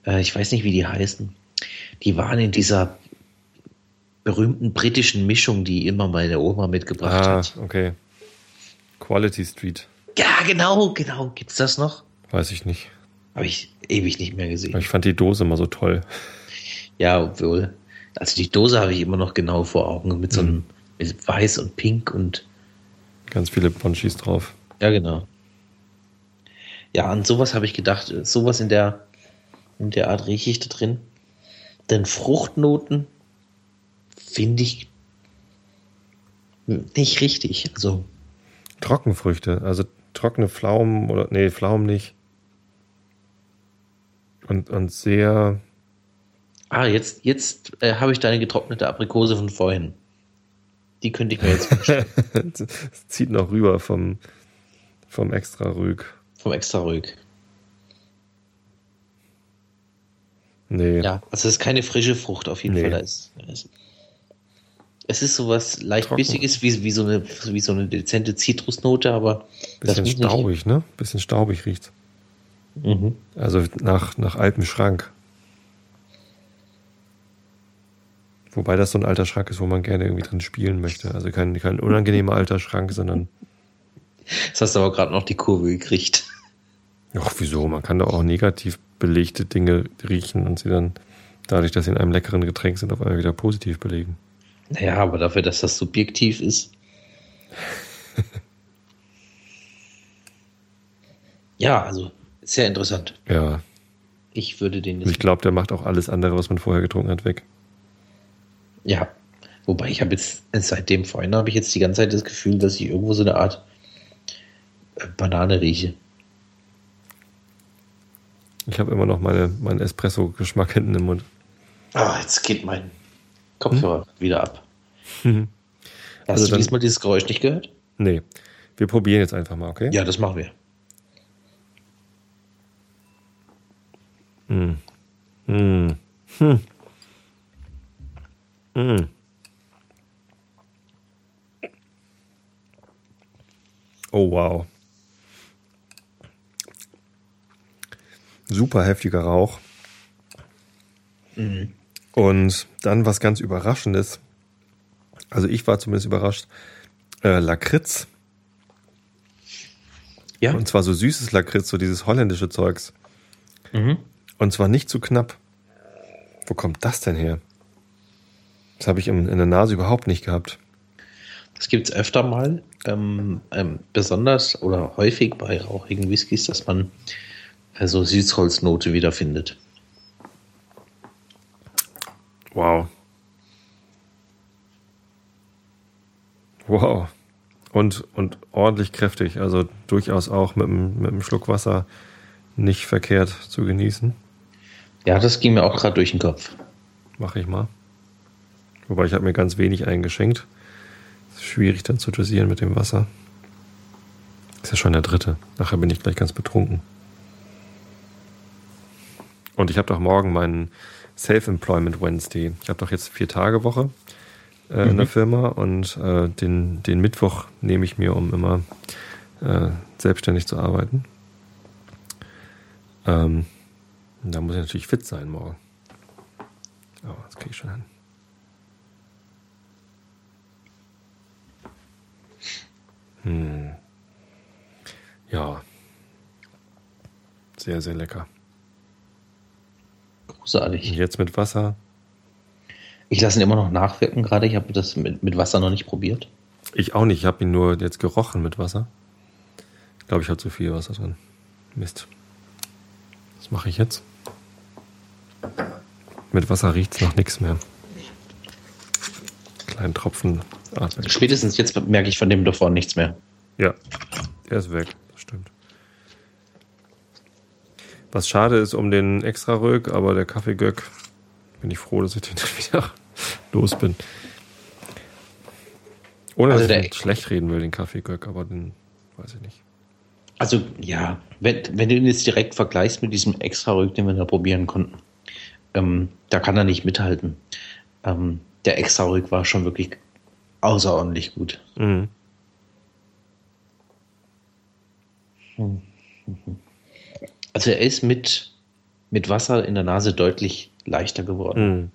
Äh, ich weiß nicht, wie die heißen. Die waren in dieser berühmten britischen Mischung, die immer meine Oma mitgebracht ah, hat. okay. Quality Street. Ja, genau, genau. Gibt's das noch? Weiß ich nicht. Habe ich ewig nicht mehr gesehen. Ich fand die Dose immer so toll. Ja, obwohl. Also die Dose habe ich immer noch genau vor Augen mit so einem mhm. mit Weiß und Pink und ganz viele Ponchis drauf. Ja, genau. Ja, an sowas habe ich gedacht. Sowas in der in der Art rieche ich da drin. Denn Fruchtnoten finde ich nicht richtig. Also Trockenfrüchte, also trockene Pflaumen oder nee, Pflaumen nicht. Und, und sehr. Ah, jetzt, jetzt äh, habe ich deine getrocknete Aprikose von vorhin. Die könnte ich mir jetzt vorstellen. zieht noch rüber vom, vom extra Rüg. Vom extra Rüg. Nee. Ja, also es ist keine frische Frucht auf jeden nee. Fall. Da ist, es ist sowas leicht Trocken. bissiges, wie, wie, so eine, wie so eine dezente Zitrusnote, aber. Bisschen staubig, ne? Bisschen staubig riecht. Mhm. Also nach, nach altem Schrank. Wobei das so ein alter Schrank ist, wo man gerne irgendwie drin spielen möchte. Also kein, kein unangenehmer alter Schrank, sondern. Jetzt hast du aber gerade noch die Kurve gekriegt. Ach, wieso? Man kann da auch negativ belegte Dinge riechen und sie dann, dadurch, dass sie in einem leckeren Getränk sind, auf einmal wieder positiv belegen. Naja, aber dafür, dass das subjektiv ist. ja, also sehr interessant. Ja. Ich würde den. Ich glaube, der macht auch alles andere, was man vorher getrunken hat, weg. Ja. Wobei ich habe jetzt, seitdem vorhin habe ich jetzt die ganze Zeit das Gefühl, dass ich irgendwo so eine Art äh, Banane rieche. Ich habe immer noch meine, meinen Espresso-Geschmack hinten im Mund. Ah, jetzt geht mein Kopfhörer hm? wieder ab. Hm. Hast also du dann, diesmal dieses Geräusch nicht gehört? Nee. Wir probieren jetzt einfach mal, okay? Ja, das machen wir. Hm. Hm. Hm. Hm. Oh, wow. Super heftiger Rauch. Mhm. Und dann was ganz Überraschendes. Also ich war zumindest überrascht. Äh, Lakritz. Ja. Und zwar so süßes Lakritz, so dieses holländische Zeugs. Mhm. Und zwar nicht zu knapp. Wo kommt das denn her? Das habe ich in, in, der Nase überhaupt nicht gehabt. Das gibt es öfter mal. Ähm, ähm, besonders oder häufig bei rauchigen Whiskys, dass man äh, so Süßholznote wiederfindet. Wow. Wow. Und, und ordentlich kräftig. Also durchaus auch mit einem, mit einem Schluck Wasser nicht verkehrt zu genießen. Ja, das ging mir auch gerade durch den Kopf. Mache ich mal. Wobei ich habe mir ganz wenig eingeschenkt. Ist schwierig dann zu dosieren mit dem Wasser. Ist ja schon der dritte. Nachher bin ich gleich ganz betrunken. Und ich habe doch morgen meinen Self-Employment Wednesday. Ich habe doch jetzt vier Tage Woche äh, mhm. in der mhm. Firma und äh, den, den Mittwoch nehme ich mir, um immer äh, selbstständig zu arbeiten. Ähm, da muss ich natürlich fit sein morgen. Aber oh, das kriege ich schon hin. Hm. Ja. Sehr, sehr lecker. Großartig. Jetzt mit Wasser. Ich lasse ihn immer noch nachwirken gerade. Ich habe das mit, mit Wasser noch nicht probiert. Ich auch nicht. Ich habe ihn nur jetzt gerochen mit Wasser. Ich glaube, ich habe zu viel Wasser drin. Mist. Was mache ich jetzt? Mit Wasser riecht es noch nichts mehr. kleinen Tropfen Ardbeg. Spätestens jetzt merke ich von dem davor nichts mehr. Ja, er ist weg, das stimmt. Was schade ist um den extra Rög, aber der Kaffeegöck, bin ich froh, dass ich den wieder los bin. Ohne also dass ich schlecht reden will, den Kaffeegöck, aber den weiß ich nicht. Also ja, wenn, wenn du ihn jetzt direkt vergleichst mit diesem extra Rück, den wir da probieren konnten, ähm, da kann er nicht mithalten. Ähm, der extra Rück war schon wirklich außerordentlich gut. Mhm. Also er ist mit, mit Wasser in der Nase deutlich leichter geworden. Mhm.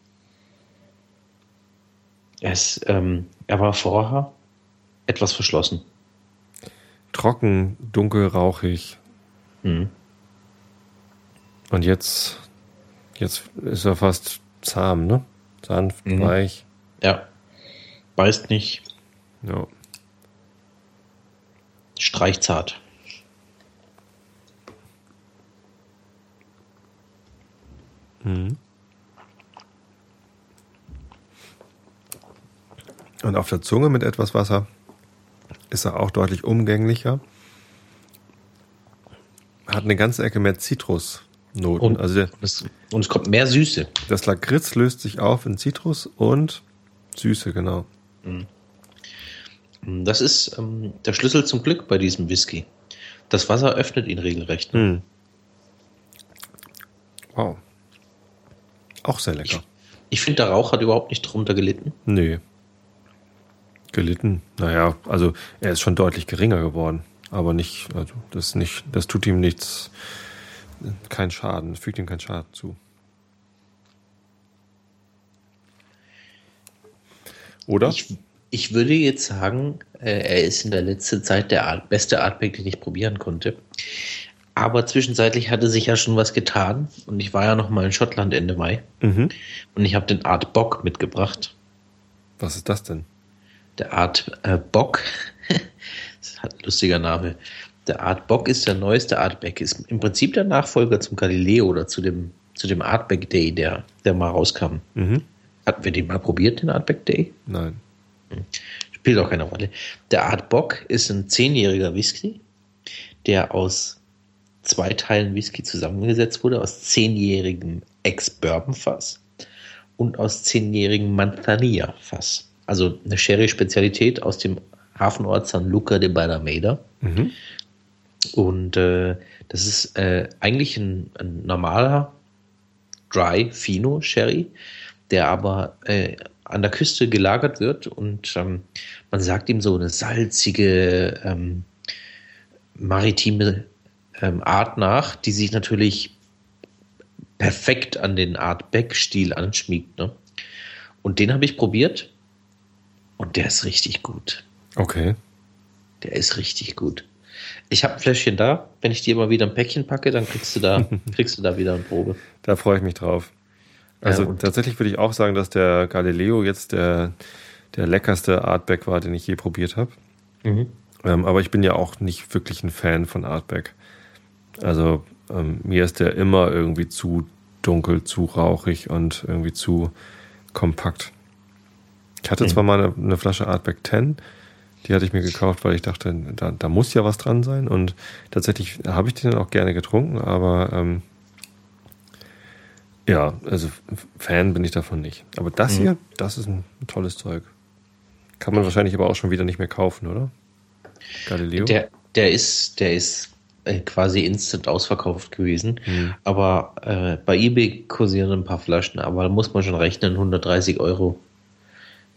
Er, ist, ähm, er war vorher etwas verschlossen trocken, dunkel, rauchig. Mhm. Und jetzt, jetzt ist er fast zahm, ne? Sanft, mhm. weich. Ja. Beißt nicht. Ja. Streichzart. Mhm. Und auf der Zunge mit etwas Wasser ist er auch deutlich umgänglicher. Hat eine ganze Ecke mehr Zitrusnoten. Und, also der, das, und es kommt mehr Süße. Das Lakritz löst sich auf in Zitrus und Süße, genau. Mhm. Das ist ähm, der Schlüssel zum Glück bei diesem Whisky. Das Wasser öffnet ihn regelrecht. Ne? Mhm. Wow. Auch sehr lecker. Ich, ich finde, der Rauch hat überhaupt nicht drunter gelitten. Nee. Gelitten? Naja, also er ist schon deutlich geringer geworden. Aber nicht, also das nicht, das tut ihm nichts, keinen Schaden, fügt ihm keinen Schaden zu. Oder? Ich, ich würde jetzt sagen, äh, er ist in der letzten Zeit der Art, beste Artback, den ich probieren konnte. Aber zwischenzeitlich hatte sich ja schon was getan und ich war ja noch mal in Schottland Ende Mai mhm. und ich habe den Art Bock mitgebracht. Was ist das denn? der Art äh, Bock. das hat ein lustiger Name. Der Art Bock ist der neueste Artback. Ist im Prinzip der Nachfolger zum Galileo oder zu dem, zu dem Artback Day, der, der mal rauskam. Mhm. Hatten wir den mal probiert, den Artback Day? Nein. Hm. Spielt auch keine Rolle. Der Art Bock ist ein zehnjähriger Whisky, der aus zwei Teilen Whisky zusammengesetzt wurde, aus zehnjährigem Ex-Bourbon-Fass und aus zehnjährigem Manzanilla-Fass also eine Sherry-Spezialität aus dem Hafenort San Luca de Barrameda. Mhm. Und äh, das ist äh, eigentlich ein, ein, normaler Dry Fino Sherry, der aber äh, an der Küste gelagert wird und ähm, man sagt ihm so eine salzige ähm, maritime ähm, Art nach, die sich natürlich perfekt an den Art Beck-Stil anschmiegt. Ne? Und den habe ich probiert und der ist richtig gut. Okay. Der ist richtig gut. Ich habe ein Fläschchen da. Wenn ich dir mal wieder ein Päckchen packe, dann kriegst du da, kriegst du da wieder eine Probe. Da freue ich mich drauf. Also ja, tatsächlich würde ich auch sagen, dass der Galileo jetzt der, der leckerste Artback war, den ich je probiert habe. Mhm. Ähm, aber ich bin ja auch nicht wirklich ein Fan von Artback. Also ähm, mir ist der immer irgendwie zu dunkel, zu rauchig und irgendwie zu kompakt. Ich hatte zwar mal eine, eine, Flasche Artback 10, die hatte ich mir gekauft, weil ich dachte, da, da muss ja was dran sein. Und tatsächlich habe ich die dann auch gerne getrunken, aber ähm, ja, also Fan bin ich davon nicht. Aber das mhm. hier, das ist ein, tolles Zeug. Kann man wahrscheinlich aber auch schon wieder nicht mehr kaufen, oder? Galileo? Der, der ist, der ist quasi instant ausverkauft gewesen. Mhm. Aber äh, bei eBay kursieren ein paar Flaschen, aber da muss man schon rechnen, 130 Euro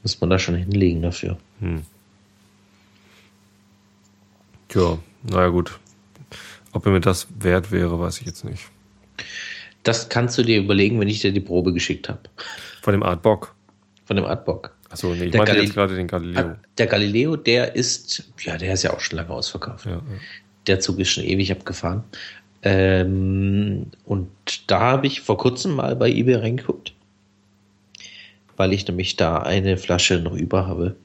muss man da schon hinlegen dafür. Hm. Tja, naja gut. Ob mir das wert wäre, weiß ich jetzt nicht. Das kannst du dir überlegen, wenn ich dir die Probe geschickt habe. Von dem Art Bock. Von dem Art Bock. Achso, nee, ich der meinte jetzt gerade den Galileo. Ah, der Galileo, der ist, ja, der ist ja auch schon lange ausverkauft. Ja, ja. Der Zug ist schon ewig abgefahren. Ähm, und da habe ich vor kurzem mal bei eBay reingeguckt weil ich nämlich da eine Flasche noch über habe.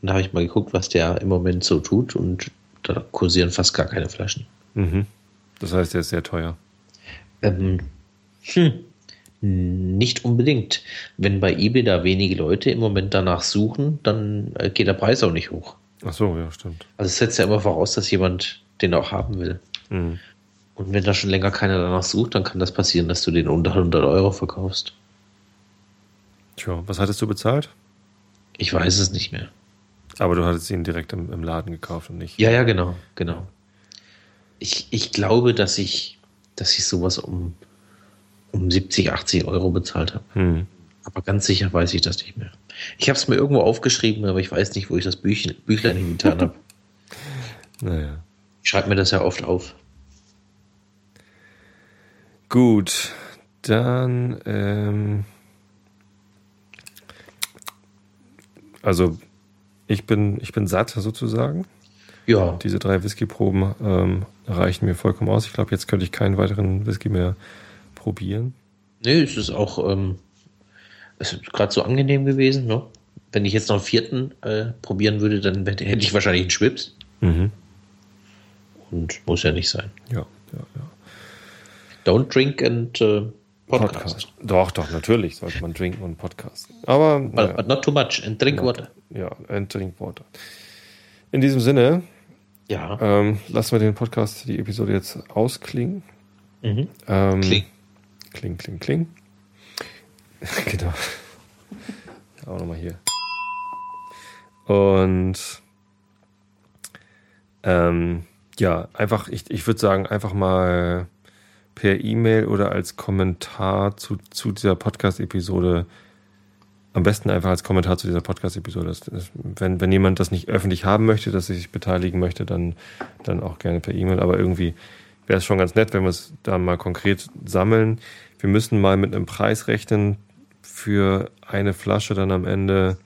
Und da habe ich mal geguckt, was der im Moment so tut und da kursieren fast gar keine Flaschen. Mhm. Das heißt, der ist sehr teuer. Ähm, hm, Nicht unbedingt. Wenn bei eBay da wenige Leute im Moment danach suchen, dann äh, geht der Preis auch nicht hoch. Ach so, ja, stimmt. Also es setzt ja immer voraus, dass jemand den auch haben will. Mhm. Und wenn da schon länger keiner danach sucht, dann kann das passieren, dass du den unter 100 Euro verkaufst. Tja, was hattest du bezahlt? Ich weiß es nicht mehr. Aber du hattest ihn direkt im, im Laden gekauft und nicht. Ja, ja, genau, genau. Ich, ich glaube, dass ich, dass ich sowas um, um 70, 80 Euro bezahlt habe. Hm. Aber ganz sicher weiß ich das nicht mehr. Ich habe es mir irgendwo aufgeschrieben, aber ich weiß nicht, wo ich das Büchlein, Büchlein hingetan habe. Naja. Ich schreibe mir das ja oft auf. Gut, dann, ähm, also ich bin, ich bin satt sozusagen. Ja, Diese drei Whisky-Proben ähm, reichen mir vollkommen aus. Ich glaube, jetzt könnte ich keinen weiteren Whisky mehr probieren. nee, es ist auch ähm, ist gerade so angenehm gewesen. Ne? Wenn ich jetzt noch einen vierten äh, probieren würde, dann hätte ich wahrscheinlich einen Schwips. Mhm. Und muss ja nicht sein. Ja, ja, ja. Don't drink and äh, podcast. Doch, doch, natürlich sollte man trinken und podcasten. Aber But, naja, but not too much and drink water. ja, and drink water. In diesem Sinne, Ja. ähm, lassen wir den Podcast, die Episode jetzt ausklingen. Mhm. Ähm, Kling. Kling, kling, kling. genau. Auch nochmal hier. Und ähm, ja, einfach, ich, ich würde sagen, einfach mal per E-Mail oder als Kommentar zu, zu dieser Podcast-Episode, am besten einfach als Kommentar zu dieser Podcast-Episode. Wenn, wenn jemand das nicht öffentlich haben möchte, dass er sich beteiligen möchte, dann, dann auch gerne per E-Mail. Aber irgendwie wäre es schon ganz nett, wenn wir es da mal konkret sammeln. Wir müssen mal mit einem Preis rechnen für eine Flasche dann am Ende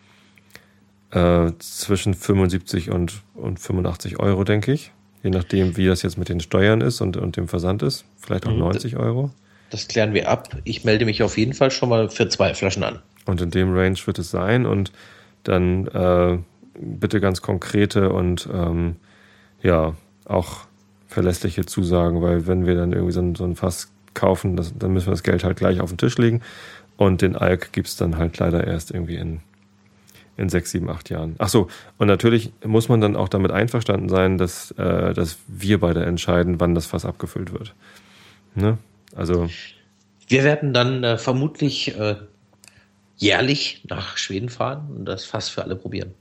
äh, zwischen 75 und, und 85 Euro, denke ich. Je nachdem, wie das jetzt mit den Steuern ist und, und dem Versand ist. Vielleicht auch Mhm. 90 Euro. Das klären wir ab. Ich melde mich auf jeden Fall schon mal für zwei Flaschen an. Und in dem Range wird es sein. Und dann äh, bitte ganz konkrete und ähm, ja, auch verlässliche Zusagen, weil wenn wir dann irgendwie so ein, so ein Fass kaufen, das, dann müssen wir das Geld halt gleich auf den Tisch legen. Und den Alk gibt's dann halt leider erst irgendwie in, in sechs, sieben, acht Jahren. Ach so, und natürlich muss man dann auch damit einverstanden sein, dass, äh, dass wir beide entscheiden, wann das Fass abgefüllt wird. Ne? Also, Wir werden dann äh, vermutlich äh, jährlich nach Schweden fahren und das fast für alle probieren.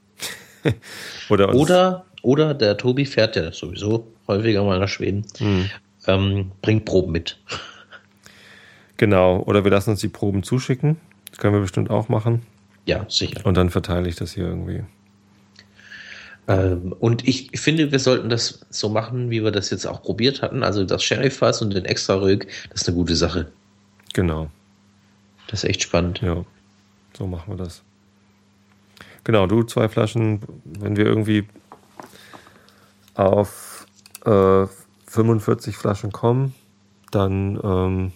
oder, Oder, oder der Tobi fährt ja sowieso häufiger mal nach Schweden, Hm. ähm, bringt Proben mit. Genau, oder wir lassen uns die Proben zuschicken. Das können wir bestimmt auch machen. Ja, sicher. Und dann verteile ich das hier irgendwie. Ähm, und ich finde, wir sollten das so machen, wie wir das jetzt auch probiert hatten. Also das Sherry-Fass und den extra Rög, das ist eine gute Sache. Genau, Das ist echt spannend. ja. So machen wir das. Genau, du zwei Flaschen, wenn wir irgendwie auf äh, 45 Flaschen kommen, dann, ähm,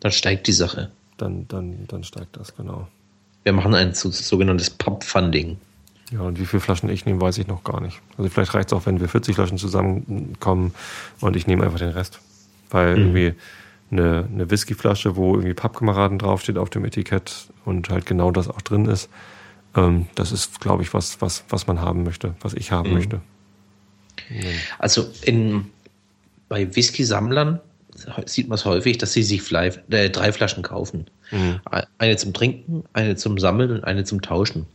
Dann steigt die Sache. dann, dann, dann steigt das, genau. Wir machen ein so- sogenanntes Pub-Funding. Ja, und wie viele Flaschen ich nehme, weiß ich noch gar nicht. Also vielleicht reicht es auch, wenn wir 40 Flaschen zusammenkommen und ich nehme einfach den Rest. Weil Mhm. irgendwie eine, eine Whiskyflasche, wo irgendwie Pappkameraden draufsteht auf dem Etikett und halt genau das auch drin ist, ähm, das ist, glaube ich, was, was, was man haben möchte, was ich haben Mhm. möchte. Also in, bei Whisky-Sammlern sieht man es häufig, dass sie sich Fly, äh, drei Flaschen kaufen. Mhm. Eine zum Trinken, eine zum Sammeln und eine zum Tauschen.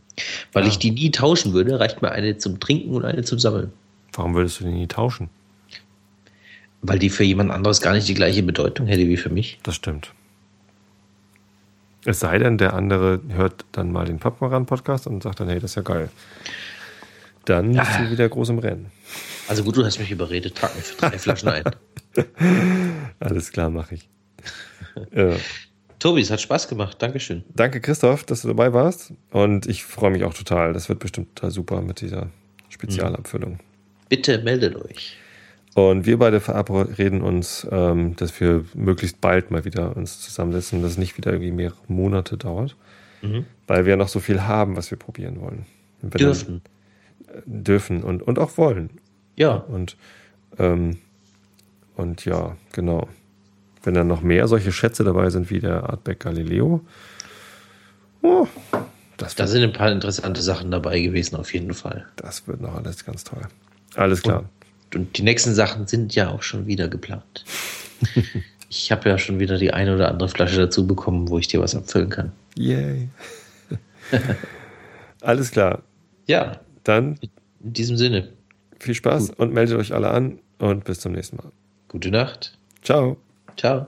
Weil Ja. ich die nie tauschen würde, reicht mir eine zum Trinken und eine zum Sammeln. Warum würdest du den nie tauschen? Weil die für jemand anderes gar nicht die gleiche Bedeutung hätte wie für mich. Das stimmt. Es sei denn, der andere hört dann mal den Pappkameraden-Podcast und sagt dann, hey, das ist ja geil. Dann Ja. bist du wieder groß im Rennen. Also gut, du hast mich überredet, trag mir für drei Flaschen ein. Alles klar, mache ich. ja. Tobi, es hat Spaß gemacht. Dankeschön. Danke, Christoph, dass du dabei warst. Und ich freue mich auch total. Das wird bestimmt total super mit dieser Spezialabfüllung. Bitte meldet euch. Und wir beide verabreden uns, ähm, dass wir möglichst bald mal wieder uns zusammensetzen, dass es nicht wieder irgendwie mehrere Monate dauert, Mhm. weil wir noch so viel haben, was wir probieren wollen. Wir Dürfen. Äh, dürfen und, und auch wollen. Ja. Und, ähm, und ja, genau. wenn dann noch mehr solche Schätze dabei sind wie der Artback Galileo. Oh, das da sind ein paar interessante Sachen dabei gewesen, auf jeden Fall. Das wird noch alles ganz toll. Alles klar. Und, und die nächsten Sachen sind ja auch schon wieder geplant. ich habe ja schon wieder die eine oder andere Flasche dazu bekommen, wo ich dir was abfüllen kann. Yay. alles klar. Ja. Dann. In diesem Sinne. Viel Spaß Gut. und meldet euch alle an und bis zum nächsten Mal. Gute Nacht. Ciao. Ciao.